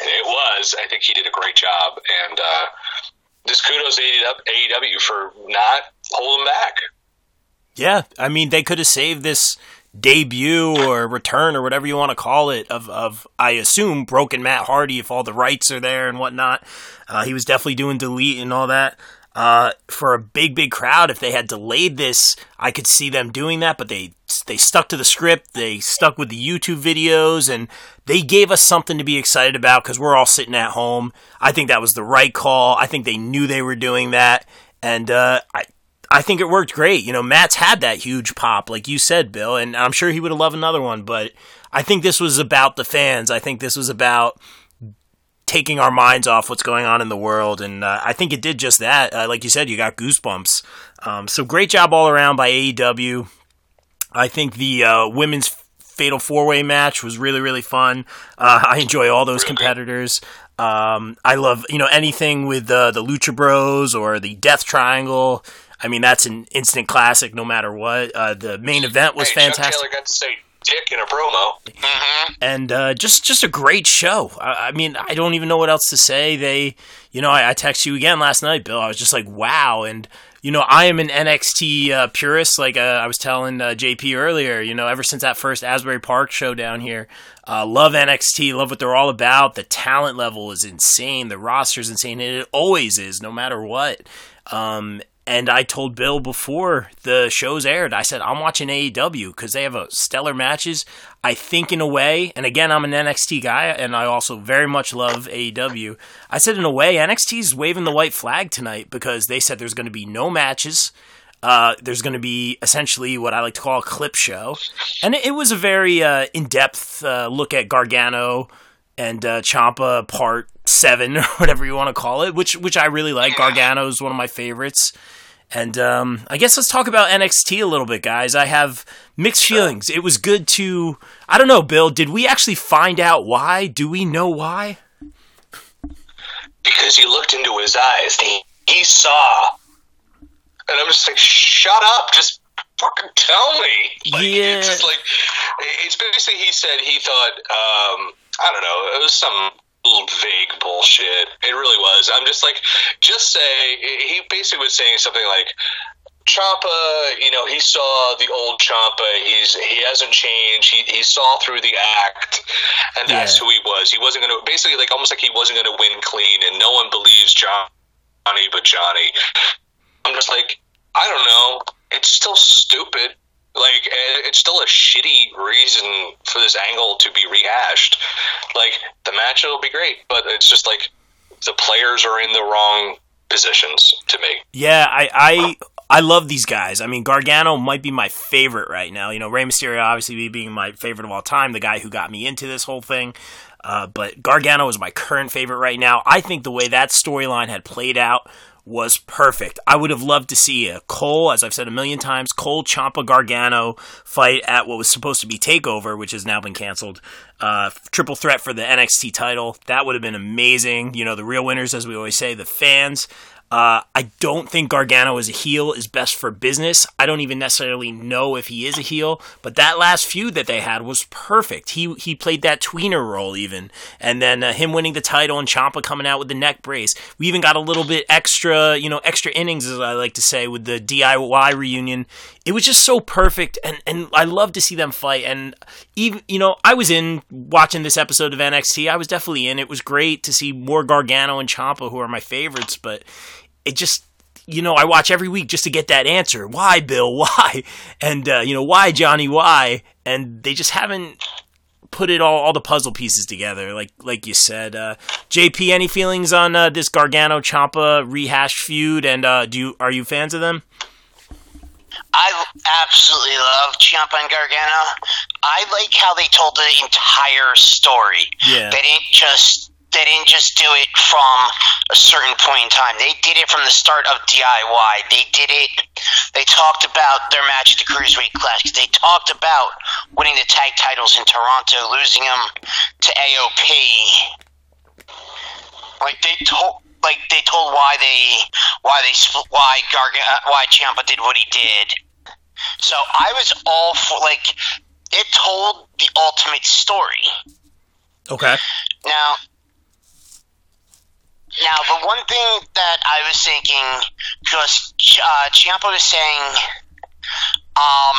S3: And it was. I think he did a great job. And uh, just kudos to AEW for not holding back.
S2: Yeah, I mean they could have saved this debut or return or whatever you want to call it of of I assume broken Matt Hardy if all the rights are there and whatnot. Uh, he was definitely doing delete and all that. Uh, for a big big crowd, if they had delayed this, I could see them doing that. But they they stuck to the script. They stuck with the YouTube videos and they gave us something to be excited about because we're all sitting at home. I think that was the right call. I think they knew they were doing that, and uh, I I think it worked great. You know, Matt's had that huge pop, like you said, Bill, and I'm sure he would have loved another one. But I think this was about the fans. I think this was about taking our minds off what's going on in the world, and uh, I think it did just that. Uh, like you said, you got goosebumps. Um, so great job all around by AEW. I think the uh, women's fatal four way match was really really fun. Uh, I enjoy all those competitors. Um, I love you know anything with uh, the Lucha Bros or the Death Triangle. I mean that's an instant classic no matter what. Uh, the main event was
S3: hey,
S2: fantastic
S3: Taylor got to say dick in a promo.
S2: and uh, just just a great show. I, I mean, I don't even know what else to say. They, you know, I, I texted you again last night, Bill. I was just like, wow. And you know, I am an NXT uh, purist. Like uh, I was telling uh, JP earlier, you know, ever since that first Asbury Park show down here, uh, love NXT. Love what they're all about. The talent level is insane. The roster is insane, and it always is, no matter what. Um, and I told Bill before the shows aired, I said, I'm watching AEW because they have a stellar matches. I think, in a way, and again, I'm an NXT guy, and I also very much love AEW. I said, in a way, NXT's waving the white flag tonight because they said there's going to be no matches. Uh, there's going to be essentially what I like to call a clip show. And it, it was a very uh, in depth uh, look at Gargano and uh, Ciampa part seven or whatever you want to call it, which which I really like. Gargano is one of my favorites. And um, I guess let's talk about NXT a little bit, guys. I have mixed feelings. It was good to, I don't know, Bill. Did we actually find out why? Do we know why?
S3: because he looked into his eyes he, he saw. And I'm just like, shut up, just fucking tell me. Like,
S2: Yeah.
S3: It's like, it's basically, he said he thought, um, I don't know, it was some vague bullshit. It really was. I'm just like, just say, he basically was saying something like, Ciampa, you know, he saw the old Ciampa. He's he hasn't changed. He he saw through the act, and that's
S2: Yeah.
S3: who he was. He wasn't going to basically like almost like he wasn't going to win clean, and no one believes Johnny but Johnny. I'm just like, I don't know. It's still stupid. Like eh, it's still a shitty reason for this angle to be rehashed. Like the match will be great, but it's just like the players are in the wrong positions to me.
S2: Yeah, I, I I love these guys. I mean, Gargano might be my favorite right now. You know, Rey Mysterio obviously being my favorite of all time, the guy who got me into this whole thing. Uh, but Gargano is my current favorite right now. I think the way that storyline had played out was perfect. I would have loved to see a Cole, as I've said a million times, Cole Ciampa Gargano fight at what was supposed to be Takeover, which has now been canceled. Uh, triple threat for the NXT title. That would have been amazing. You know, the real winners, as we always say, the fans. Uh, I don't think Gargano as a heel is best for business. I don't even necessarily know if he is a heel, but that last feud that they had was perfect. He he played that tweener role even, and then uh, him winning the title and Ciampa coming out with the neck brace. We even got a little bit extra, you know, extra innings as I like to say with the DIY reunion. It was just so perfect, and and I love to see them fight. And even you know, I was in watching this episode of NXT. I was definitely in. It was great to see more Gargano and Ciampa who are my favorites, but it just you know I watch every week just to get that answer. Why, Bill? Why? And uh, you know why, Johnny? Why? And they just haven't put it all all the puzzle pieces together. Like like you said, uh, JP, any feelings on uh, this Gargano Ciampa rehashed feud? And uh, do you are you fans of them?
S4: I absolutely love Ciampa and Gargano. I like how they told the entire story.
S2: Yeah.
S4: They didn't just they didn't just do it from a certain point in time. They did it from the start of DIY. They did it. They talked about their match at the Cruiserweight Classic. They talked about winning the tag titles in Toronto, losing them to AOP. Like they told, like they told why they, why they, why Garga, why Ciampa did what he did. So I was all for like it told the ultimate story.
S2: Okay.
S4: Now, now, the one thing that I was thinking, because uh, Ciampa was saying um,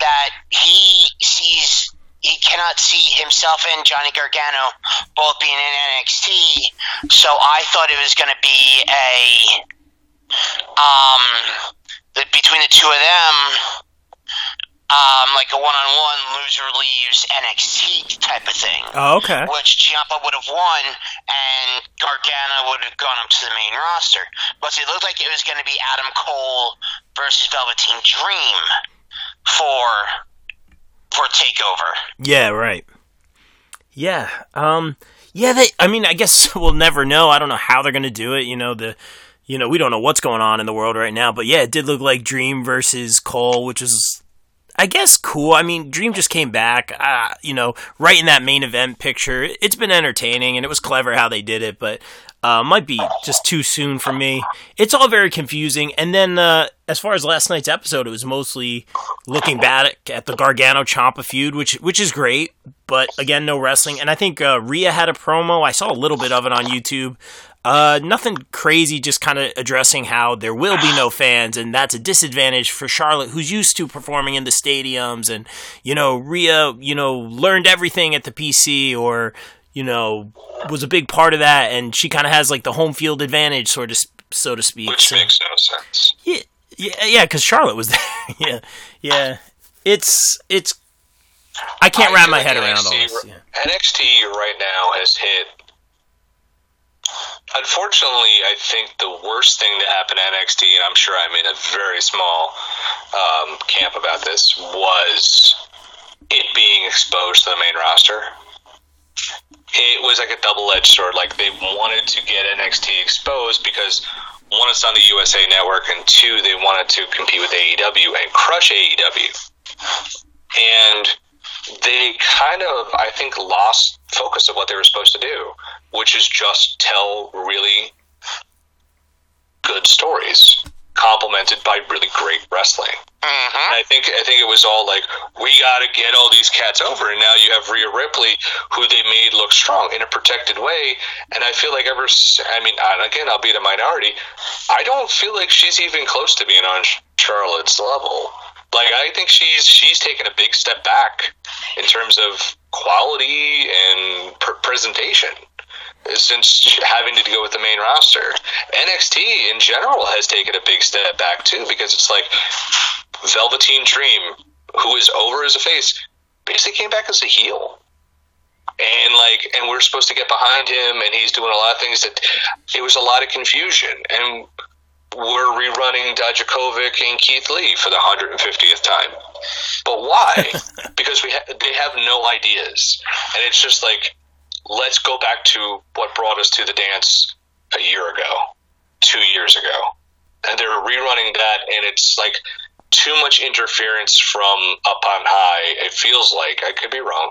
S4: that he sees, he cannot see himself and Johnny Gargano both being in NXT, so I thought it was going to be a, um, the, between the two of them, um, like a one-on-one loser leaves NXT type of thing.
S2: Oh, okay.
S4: Which Ciampa would have won, and Gargano would have gone up to the main roster. But it looked like it was going to be Adam Cole versus Velveteen Dream for for Takeover.
S2: Yeah. Right. Yeah. Um. Yeah. They. I mean, I guess we'll never know. I don't know how they're going to do it. You know the you know, we don't know what's going on in the world right now, but yeah, it did look like Dream versus Cole, which is I guess cool. I mean, Dream just came back, uh, you know, right in that main event picture. It's been entertaining and it was clever how they did it, but uh, might be just too soon for me. It's all very confusing. And then, uh, as far as last night's episode, it was mostly looking back at the Gargano Ciampa feud, which which is great. But again, no wrestling. And I think uh, Rhea had a promo. I saw a little bit of it on YouTube. Uh, nothing crazy, just kind of addressing how there will be no fans, and that's a disadvantage for Charlotte, who's used to performing in the stadiums. And, you know, Rhea, you know, learned everything at the PC or, you know, was a big part of that, and she kind of has like the home field advantage, sort of, so to speak.
S3: Which
S2: so,
S3: makes no sense.
S2: Yeah, yeah, yeah, because Charlotte was there. yeah, yeah. It's, it's, I can't
S3: I
S2: wrap my head around
S3: NXT,
S2: all this. Yeah.
S3: NXT right now has hit. Unfortunately, I think the worst thing to happen to NXT, and I'm sure I'm in a very small um, camp about this, was it being exposed to the main roster. It was like a double edged sword. Like they wanted to get NXT exposed because one, it's on the USA Network, and two, they wanted to compete with AEW and crush AEW. And they kind of, I think, lost focus of what they were supposed to do, which is just tell really good stories, complemented by really great wrestling.
S4: Mm-hmm.
S3: I think I think it was all like we got to get all these cats over, and now you have Rhea Ripley, who they made look strong in a protected way. And I feel like ever, I mean, again, I'll be the minority. I don't feel like she's even close to being on Charlotte's level. Like I think she's she's taken a big step back in terms of quality and pr- presentation since having to go with the main roster. NXT in general has taken a big step back too because it's like Velveteen Dream, who is over as a face, basically came back as a heel. And like, and we're supposed to get behind him, and he's doing a lot of things that it was a lot of confusion. And we're rerunning Dijakovic and Keith Lee for the 150th time. But why? because we ha- they have no ideas, and it's just like let's go back to what brought us to the dance a year ago, two years ago, and they're rerunning that, and it's like too much interference from up on high. It feels like. I could be wrong,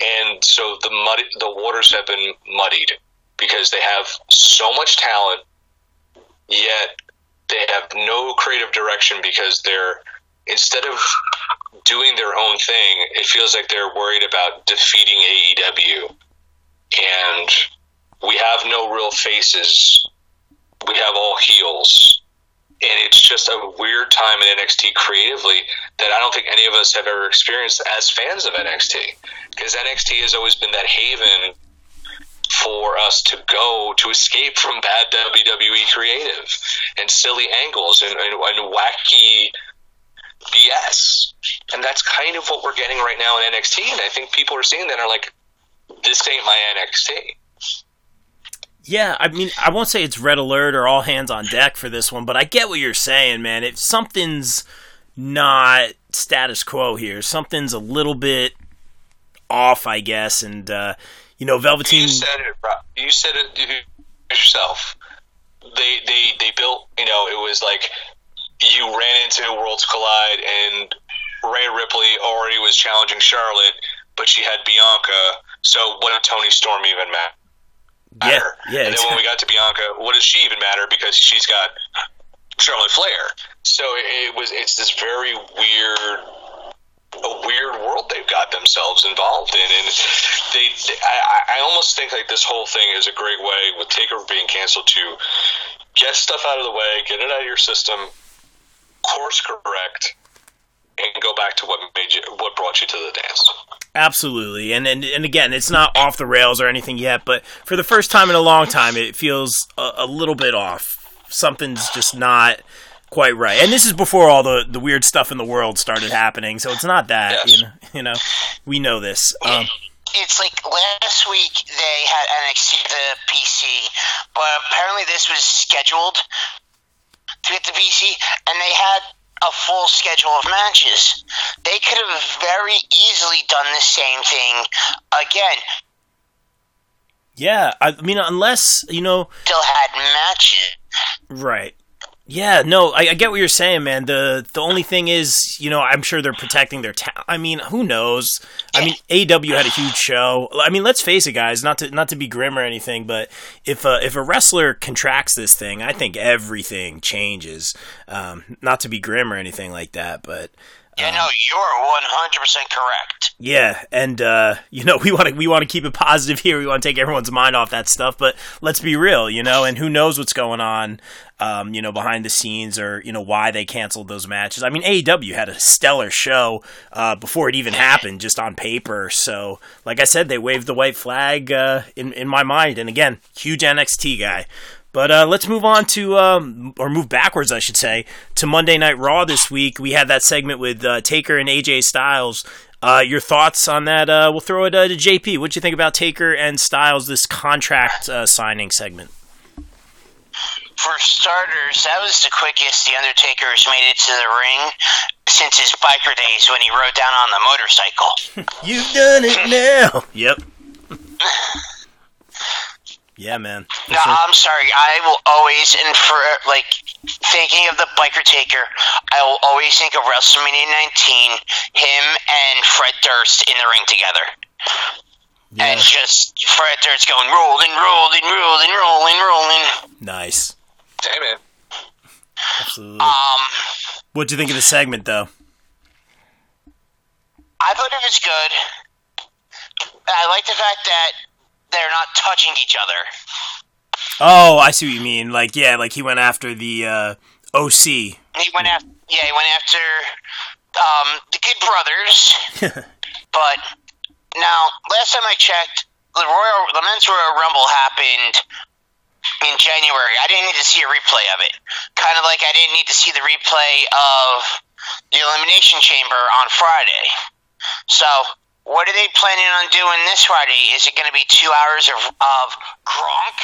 S3: and so the muddy, the waters have been muddied because they have so much talent, yet they have no creative direction because they're instead of doing their own thing, it feels like they're worried about defeating AEW, and we have no real faces. We have all heels, and it's just a weird time in NXT creatively that I don't think any of us have ever experienced as fans of NXT, because NXT has always been that haven for us to go to escape from bad WWE creative and silly angles and, and, and wacky BS. And that's kind of what we're getting right now in NXT. And I think people are seeing that and are like, this ain't my NXT.
S2: Yeah, I mean, I won't say it's red alert or all hands on deck for this one, but I get what you're saying, man. If something's not status quo here, something's a little bit off, I guess, and uh, you know, Velveteen.
S3: You said it. Rob. You said it yourself. They they they built. You know, it was like you ran into Worlds Collide, and Rhea Ripley already was challenging Charlotte, but she had Bianca. So what did Toni Storm even matter?
S2: Yeah, yeah.
S3: And then when we got to Bianca, what does she even matter? Because she's got Charlotte Flair. So it was. It's this very weird a weird world they've got themselves involved in, and they, they I, I almost think like this whole thing is a great way with Takeover being canceled to get stuff out of the way, get it out of your system, course correct, and go back to what made you, what brought you to the dance.
S2: Absolutely, and and and again, it's not off the rails or anything yet, but for the first time in a long time, it feels a, a little bit off. Something's just not quite right. And this is before all the, the weird stuff in the world started happening, so it's not that
S3: Yes.
S2: you know. You know, we know this. Um,
S4: it's like last week they had NXT the PC, but apparently this was scheduled to get the PC, and they had a full schedule of matches. They could have very easily done the same thing again.
S2: yeah, I mean, unless you know,
S4: Still had matches.
S2: right. Yeah, no, I, I get what you're saying, man. The the only thing is, you know, I'm sure they're protecting their talent. I mean, who knows? I mean, AW had a huge show. I mean, let's face it, guys. Not to not to be grim or anything, but if a, if a wrestler contracts this thing, I think everything changes. Um, not to be grim or anything like that, but
S4: Yeah, no, you're one hundred percent correct.
S2: yeah, and uh, you know we want to we want to keep it positive here. We want to take everyone's mind off that stuff, but let's be real, you know. And who knows what's going on, um, you know, behind the scenes, or you know why they canceled those matches. I mean, AEW had a stellar show uh, before it even happened, just on paper. So, like I said, they waved the white flag uh, in in my mind. And again, huge NXT guy. But uh, let's move on to, um, or move backwards, I should say, to Monday Night Raw this week. We had that segment with uh, Taker and AJ Styles. Uh, your thoughts on that? Uh, we'll throw it to JP. What'd you think about Taker and Styles, this contract signing segment?
S4: For starters, that was the quickest the Undertaker's made it to the ring since his biker days when he rode down on the motorcycle.
S2: You've done it now. yep. yeah, man.
S4: No, I'm sorry. I will always, and for like thinking of the biker taker, I will always think of WrestleMania 19, him and Fred Durst in the ring together.
S2: Yeah.
S4: And just Fred Durst going rolling, rolling, rolling, rolling, rolling.
S2: Nice.
S3: Hey man,
S2: Absolutely.
S4: Um,
S2: What'd you think of the segment, though?
S4: I thought it was good. I like the fact that they're not touching each other.
S2: Oh, I see what you mean. Like, yeah, like he went after the uh, OC.
S4: He went after, yeah, he went after um, the Good Brothers. but now, last time I checked, the Royal, the Men's Royal Rumble happened in January. I didn't need to see a replay of it. Kind of like I didn't need to see the replay of the Elimination Chamber on Friday. So, what are they planning on doing this Friday? Is it going to be two hours of, of Gronk?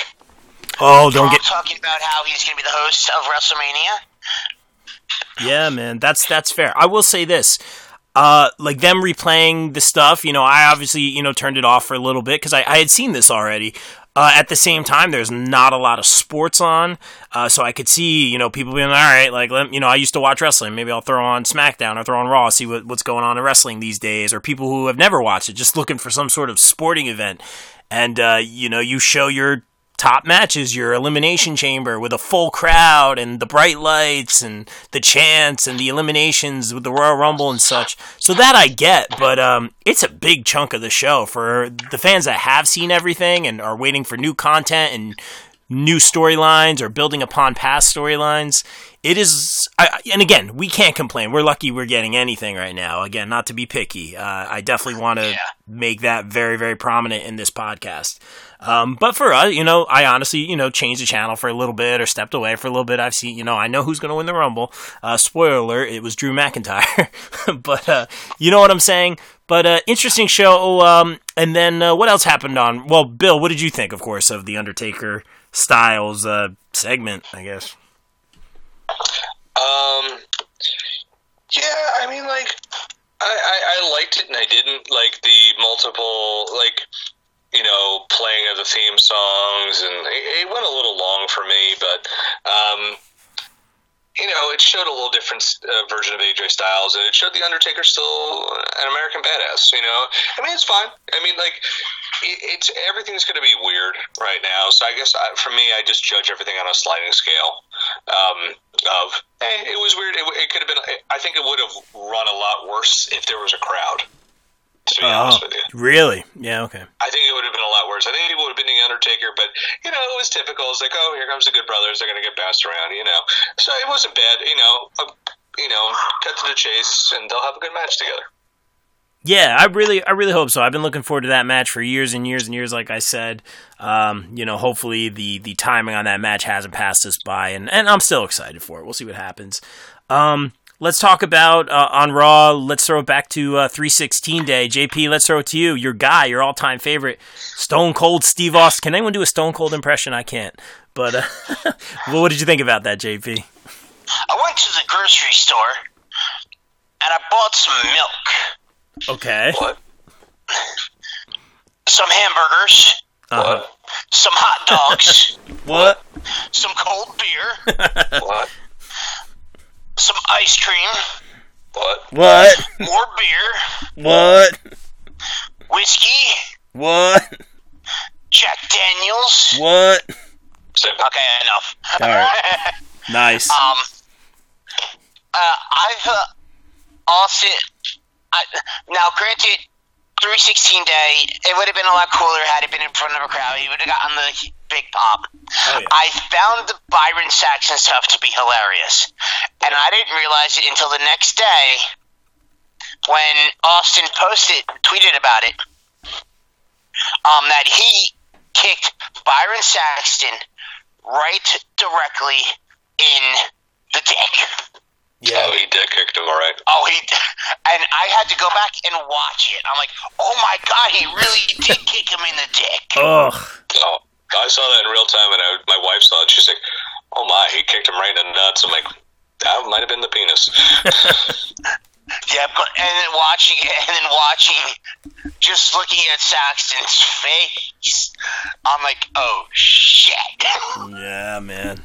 S2: Oh, don't
S4: Raw
S2: get
S4: talking about how he's going to be the host of WrestleMania.
S2: Yeah, man, that's that's fair. I will say this. Uh, like them replaying the stuff, you know, I obviously, you know, turned it off for a little bit because I, I had seen this already. Uh, at the same time, there's not a lot of sports on, uh, so I could see, you know, people being all right. Like, you know, I used to watch wrestling. Maybe I'll throw on SmackDown or throw on Raw, see what, what's going on in wrestling these days. Or people who have never watched it, just looking for some sort of sporting event. And uh, you know, you show your top matches, your elimination chamber with a full crowd and the bright lights and the chants and the eliminations with the Royal Rumble and such. So that I get, but um, it's a big chunk of the show for the fans that have seen everything and are waiting for new content and new storylines or building upon past storylines. It is, I, and again, we can't complain. We're lucky we're getting anything right now. Again, not to be picky. Uh, I definitely want to
S4: Yeah.
S2: make that very, very prominent in this podcast. Um, but for us, you know, I honestly, you know, changed the channel for a little bit or stepped away for a little bit. I've seen, you know, I know who's going to win the Rumble. Uh, spoiler alert, it was Drew McIntyre. but, uh, you know what I'm saying? But, uh, interesting show. Um, and then, uh, what else happened on, well, Bill, what did you think, of course, of the Undertaker Styles, uh, segment, I guess?
S3: Um, yeah, I mean, like, I, I, I liked it and I didn't like the multiple, like, you know, playing of the theme songs, and it, it went a little long for me, but, um, you know, it showed a little different uh, version of AJ Styles, and it showed the Undertaker still an American badass. You know, I mean, it's fine. I mean, like, it, it's everything's going to be weird right now. So I guess I, for me, I just judge everything on a sliding scale. Um, of eh, it was weird. It, it could have been. I think it would have run a lot worse if there was a crowd. To be honest with you.
S2: really? Yeah, okay.
S3: I think it would have been a lot worse. I think it would have been the Undertaker, but you know, it was typical. It's like, oh, here comes the Good Brothers. They're going to get passed around, you know. So it wasn't bad, you know. Uh, you know, cut to the chase, and they'll have a good match together.
S2: Yeah, I really, I really hope so. I've been looking forward to that match for years and years and years. Like I said, um, you know, hopefully the the timing on that match hasn't passed us by, and and I'm still excited for it. We'll see what happens. Um, let's talk about uh, on Raw. Let's throw it back to uh, 316 Day. JP, let's throw it to you. Your guy, your all time favorite, Stone Cold Steve Austin. Can anyone do a Stone Cold impression? I can't. But uh, well, what did you think about that, JP?
S4: I went to the grocery store and I bought some milk,
S2: Okay.
S3: What?
S4: some hamburgers,
S2: Uh-huh.
S4: some hot dogs,
S2: What?
S4: some cold beer,
S3: What?
S4: Some ice cream,
S3: What?
S2: What?
S4: more beer,
S2: What?
S4: whiskey,
S2: What?
S4: Jack Daniels.
S2: What?
S3: Same.
S4: Okay, enough.
S2: All right. Nice.
S4: Um, uh, I've uh, also I, now granted. 316 day, it would have been a lot cooler had it been in front of a crowd. He would have gotten the big pop.
S2: Oh, yeah.
S4: I found the Byron Saxton stuff to be hilarious, and I didn't realize it until the next day when Austin posted, tweeted about it, um, that he kicked Byron Saxton right directly in the dick.
S3: Oh, he did kick him, all right.
S4: Oh, he and I had to go back and watch it. I'm like, oh my god, he really did kick him in the dick.
S2: Ugh.
S3: Oh, I saw that in real time, and I, my wife saw it. She's like, "Oh my, he kicked him right in the nuts." I'm like, "That might have been the penis."
S4: Yeah, but and then watching it, and then watching, just looking at Saxton's face, I'm like, oh shit.
S2: Yeah, man.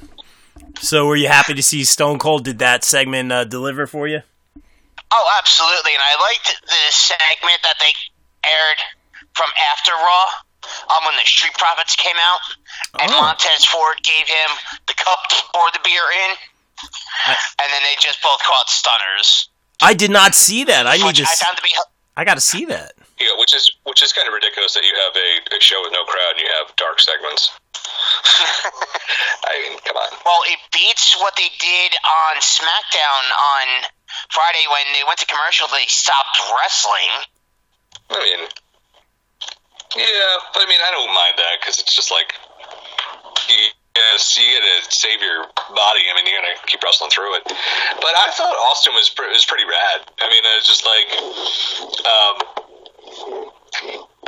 S2: So, were you happy to see Stone Cold did that segment uh, deliver for you?
S4: Oh, absolutely, and I liked the segment that they aired from after Raw, um, when the Street Profits came out, and
S2: Oh.
S4: Montez Ford gave him the cup to pour the beer in, and then they just both caught stunners,
S2: I did not see that. I need
S4: which
S2: to.
S4: I
S2: s-
S4: found to be.
S2: I got to see that.
S3: yeah, which is which is kind of ridiculous that you have a, a show with no crowd and you have dark segments. I mean, come on.
S4: Well, it beats what they did on SmackDown on Friday when they went to commercial. They stopped wrestling.
S3: I mean, yeah, but I mean, I don't mind that because it's just like, you, yes, you got to save your body. I mean, you're gonna keep wrestling through it. But I thought Austin was pre- was pretty rad. I mean, it was just like, um,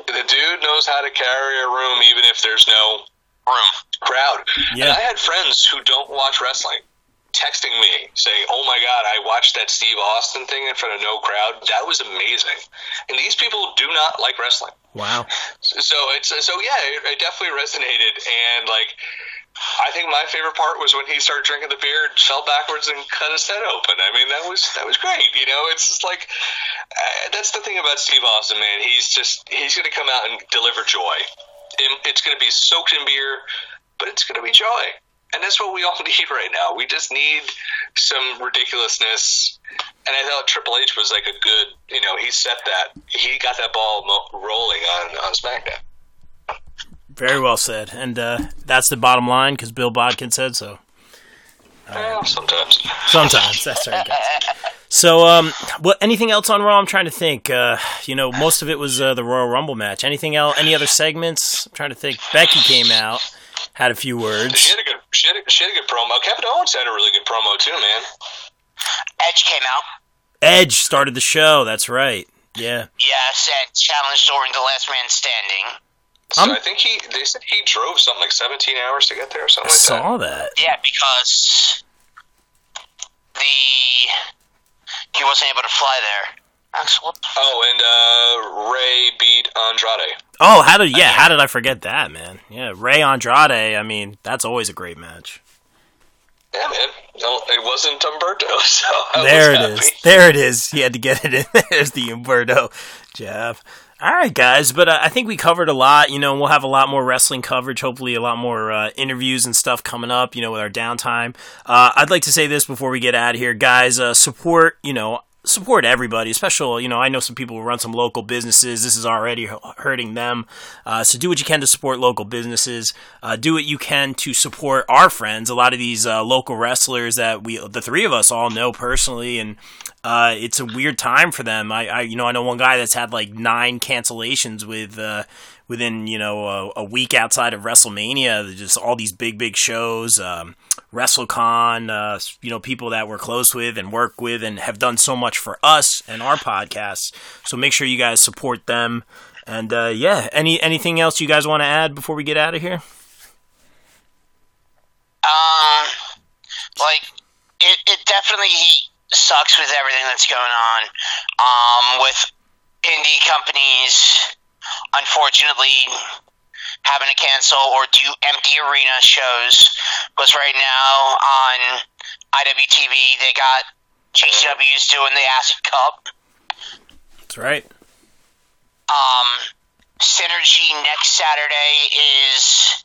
S3: the dude knows how to carry a room, even if there's no. Crowd.
S2: Yeah.
S3: And I had friends who don't watch wrestling texting me saying, "Oh my god, I watched that Steve Austin thing in front of no crowd. That was amazing." And these people do not like wrestling.
S2: Wow.
S3: So it's so yeah, it, it definitely resonated. And like, I think my favorite part was when he started drinking the beer, and fell backwards, and cut his head open. I mean, that was that was great. You know, it's just like uh, that's the thing about Steve Austin, man. He's just he's going to come out and deliver joy. It- It's going to be soaked in beer, but it's going to be joy. And that's what we all need right now. We just need some ridiculousness. And I thought Triple H was like a good, you know, he set that, he got that ball mo- rolling on, on SmackDown.
S2: Very well said. And uh, that's the bottom line because Bill Bodkin said so.
S3: Well, sometimes.
S2: Sometimes that's right. guys. So, um, what? Anything else on Raw? I'm trying to think. Uh, you know, most of it was uh, the Royal Rumble match. Anything else? Any other segments? I'm trying to think. Becky came out, had a few words.
S3: She
S2: words.
S3: had a good, she had a, she had a good promo. Kevin Owens had a really good promo too, man.
S4: Edge came out.
S2: Edge started the show. That's right. Yeah.
S4: Yes, and challenged Orton to Last Man Standing.
S3: So
S2: I'm-
S3: I think he, they said he drove something like 17 hours to get there or
S2: I
S3: something like that.
S2: saw that.
S4: Yeah, because the he wasn't able to fly there. Excellent.
S3: Oh, and uh, Rey beat Andrade.
S2: Oh, how did yeah? How did I forget that, man? Yeah, Rey Andrade. I mean, that's always a great match.
S3: Yeah, man. No, it wasn't Humberto, so I
S2: there
S3: was
S2: it
S3: happy.
S2: is. There it is. He had to get it in. There's the Humberto jab. All right, guys, but uh, I think we covered a lot. You know, we'll have a lot more wrestling coverage. Hopefully, a lot more uh, interviews and stuff coming up. You know, with our downtime. Uh, I'd like to say this before we get out of here, guys. Uh, support. You know. Support everybody, especially you know I know some people who run some local businesses. This is already hurting them. Uh, so do what you can to support local businesses. Uh, do what you can to support our friends. A lot of these uh, local wrestlers that we, the three of us, all know personally, and uh, it's a weird time for them. I, I, you know, I know one guy that's had like nine cancellations with uh, within you know a, a week outside of WrestleMania. Just all these big, big shows, um, WrestleCon. Uh, you know, people that we're close with and work with and have done so much for us and our podcasts. So make sure you guys support them. And uh, yeah, any anything else you guys want to add before we get out of here?
S4: Um, like it, it definitely sucks with everything that's going on. Um, with indie companies, unfortunately, having to cancel or do empty arena shows. Because right now on IWTV, they got GCW's doing the Acid Cup.
S2: That's right.
S4: Um, Synergy next Saturday is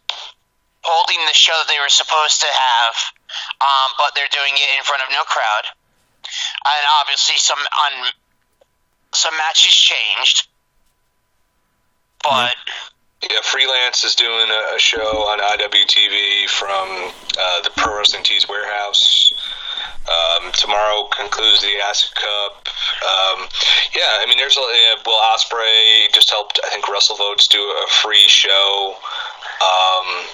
S4: holding the show that they were supposed to have, um, but they're doing it in front of no crowd. And obviously, some un- some matches changed, but
S3: Yeah, Freelance is doing a, show on IWTV from uh, the Pro Wrestling Tees warehouse. Um, tomorrow concludes the Acid Cup. Um, yeah, I mean, there's a Will Ospreay just helped. I think Russell WrestleVotes do a free show. Um,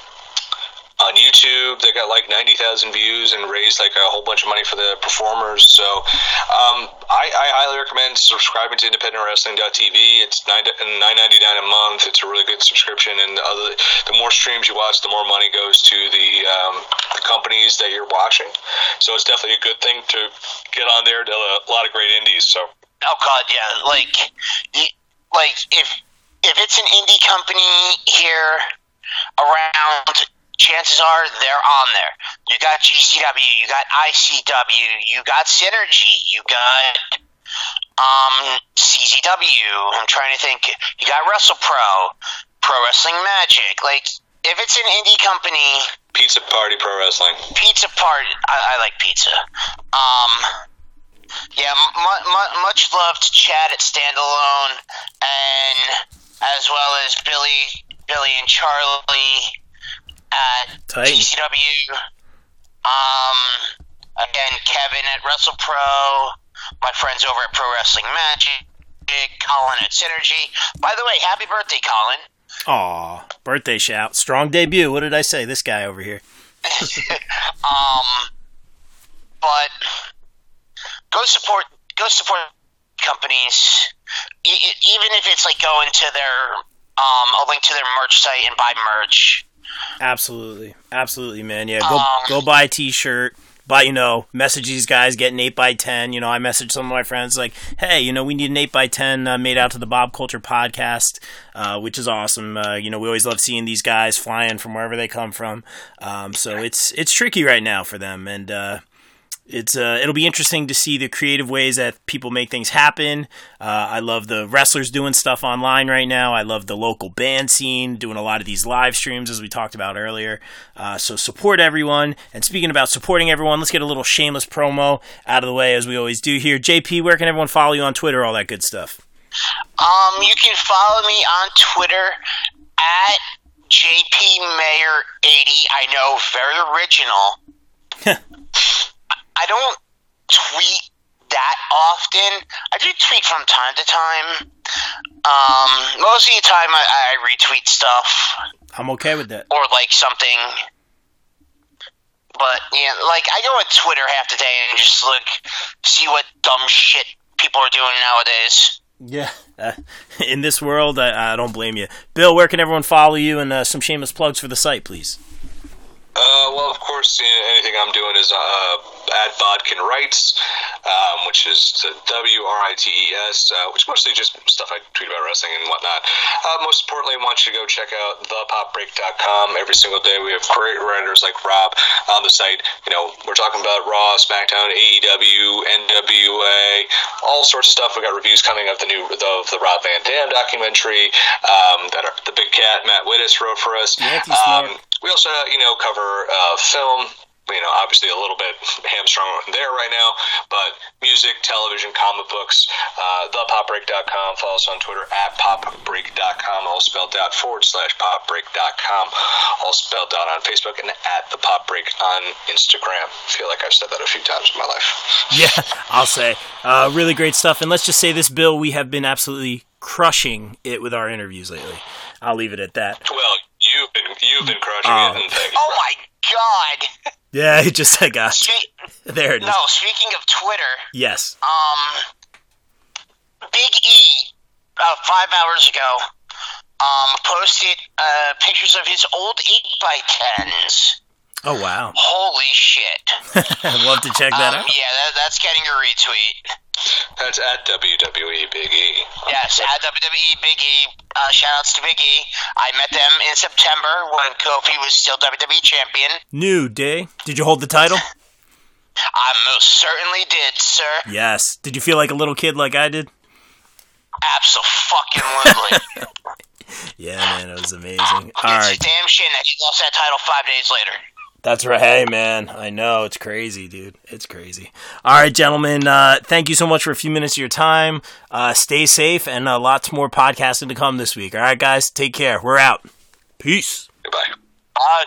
S3: on YouTube. They got like 90,000 views and raised like a whole bunch of money for the performers. So um, I, I highly recommend subscribing to IndependentWrestling.tv. It's nine nine ninety nine a month. It's a really good subscription, and the, other, the more streams you watch, the more money goes to the um, the companies that you're watching. So it's definitely a good thing to get on there. Are a lot of great indies. So
S4: oh god, yeah, like, like if if it's an indie company here around, chances are they're on there. You got GCW, you got ICW, you got Synergy, you got um CZW. I'm trying to think. You got WrestlePro, Pro Wrestling Magic. Like if it's an indie company,
S3: Pizza Party Pro Wrestling.
S4: Pizza Party. I, I like pizza. Um, yeah, mu- mu- much love to Chad at Standalone, and as well as Billy, Billy and Charlie at
S2: Titan.
S4: GCW. Um, again, Kevin at WrestlePro. My friends over at Pro Wrestling Magic. Colin at Synergy. By the way, happy birthday, Colin.
S2: Aw, birthday shout. Strong debut. What did I say? This guy over here.
S4: Um, but go support go support companies, e- even if it's like going to their um a link to their merch site and buy merch.
S2: Absolutely, absolutely, man. Yeah, go
S4: Um,
S2: go buy a T-shirt. Buy, you know, message these guys, get an eight by ten. You know, I message some of my friends like, "Hey, you know, we need an eight by ten uh, made out to the Bob Culture podcast, uh, which is awesome. Uh, you know, we always love seeing these guys flying from wherever they come from. Um, so it's it's tricky right now for them, and uh, it's uh, it'll be interesting to see the creative ways that people make things happen. Uh, I love the wrestlers doing stuff online right now. I love the local band scene doing a lot of these live streams as we talked about earlier. Uh, so support everyone. And speaking about supporting everyone, let's get a little shameless promo out of the way as we always do here. JP, where can everyone follow you on Twitter? All that good stuff.
S4: Um, you can follow me on Twitter at JPMayor80. I know, very original. I don't tweet that often. I do tweet from time to time. Um, most of the time, I, I retweet stuff
S2: I'm okay with that.
S4: or like something. But yeah, like I go on Twitter half the day and just look, see what dumb shit people are doing nowadays.
S2: Yeah. Uh, in this world, I, I don't blame you. Bill, where can everyone follow you and uh, some shameless plugs for the site, please?
S3: Uh, well, of course, you know, anything I'm doing is uh, at Bodkin Writes, um, which is W R I T E S, uh, which mostly just stuff I tweet about wrestling and whatnot. Uh, most importantly, I want you to go check out thepopbreak.com. Every single day, we have great writers like Rob on the site. You know, we're talking about Raw, SmackDown, AEW, NWA, all sorts of stuff. We got reviews coming of the new the, the Rob Van Dam documentary um, that are, the big cat Matt Wittes wrote for us.
S2: Yeah,
S3: we also, you know, cover uh, film. You know, obviously a little bit hamstrung there right now, but music, television, comic books, uh, thepopbreak.com. Follow us on Twitter at popbreak.com, all spelled out, forward slash popbreak.com, all spelled out on Facebook, and at the Pop Break on Instagram. I feel like I've said that a few times in my life.
S2: Yeah, I'll say. Uh, really great stuff. And let's just say this, Bill, we have been absolutely crushing it with our interviews lately. I'll leave it at that.
S3: Well, you've been crushing
S2: Oh.
S3: it, and thank you.
S4: Oh my god!
S2: Yeah, he just I got you.
S4: Spe-
S2: There it is.
S4: no, speaking of Twitter,
S2: Yes.
S4: um, Big E, uh, five hours ago, um, posted uh, pictures of his old eight by tens.
S2: Oh wow.
S4: Holy shit!
S2: I'd love to check that
S4: Um,
S2: out.
S4: yeah, that, that's getting a retweet.
S3: That's at WWE Big E.
S4: Yes, at WWE Big E. Uh, shout outs to Big E. I met them in September when Kofi was still WWE champion.
S2: New day. Did you hold the title?
S4: I most certainly did, sir.
S2: Yes. Did you feel like a little kid like I did?
S4: Absolutely.
S2: Yeah, man, it was amazing. All
S4: it's
S2: right.
S4: a damn shame that he lost that title five days later.
S2: That's right. Hey, man. I know. It's crazy, dude. It's crazy. All right, gentlemen. Uh, thank you so much for a few minutes of your time. Uh, stay safe and uh, lots more podcasting to come this week. All right, guys. Take care. We're out. Peace.
S3: Goodbye.
S4: Uh,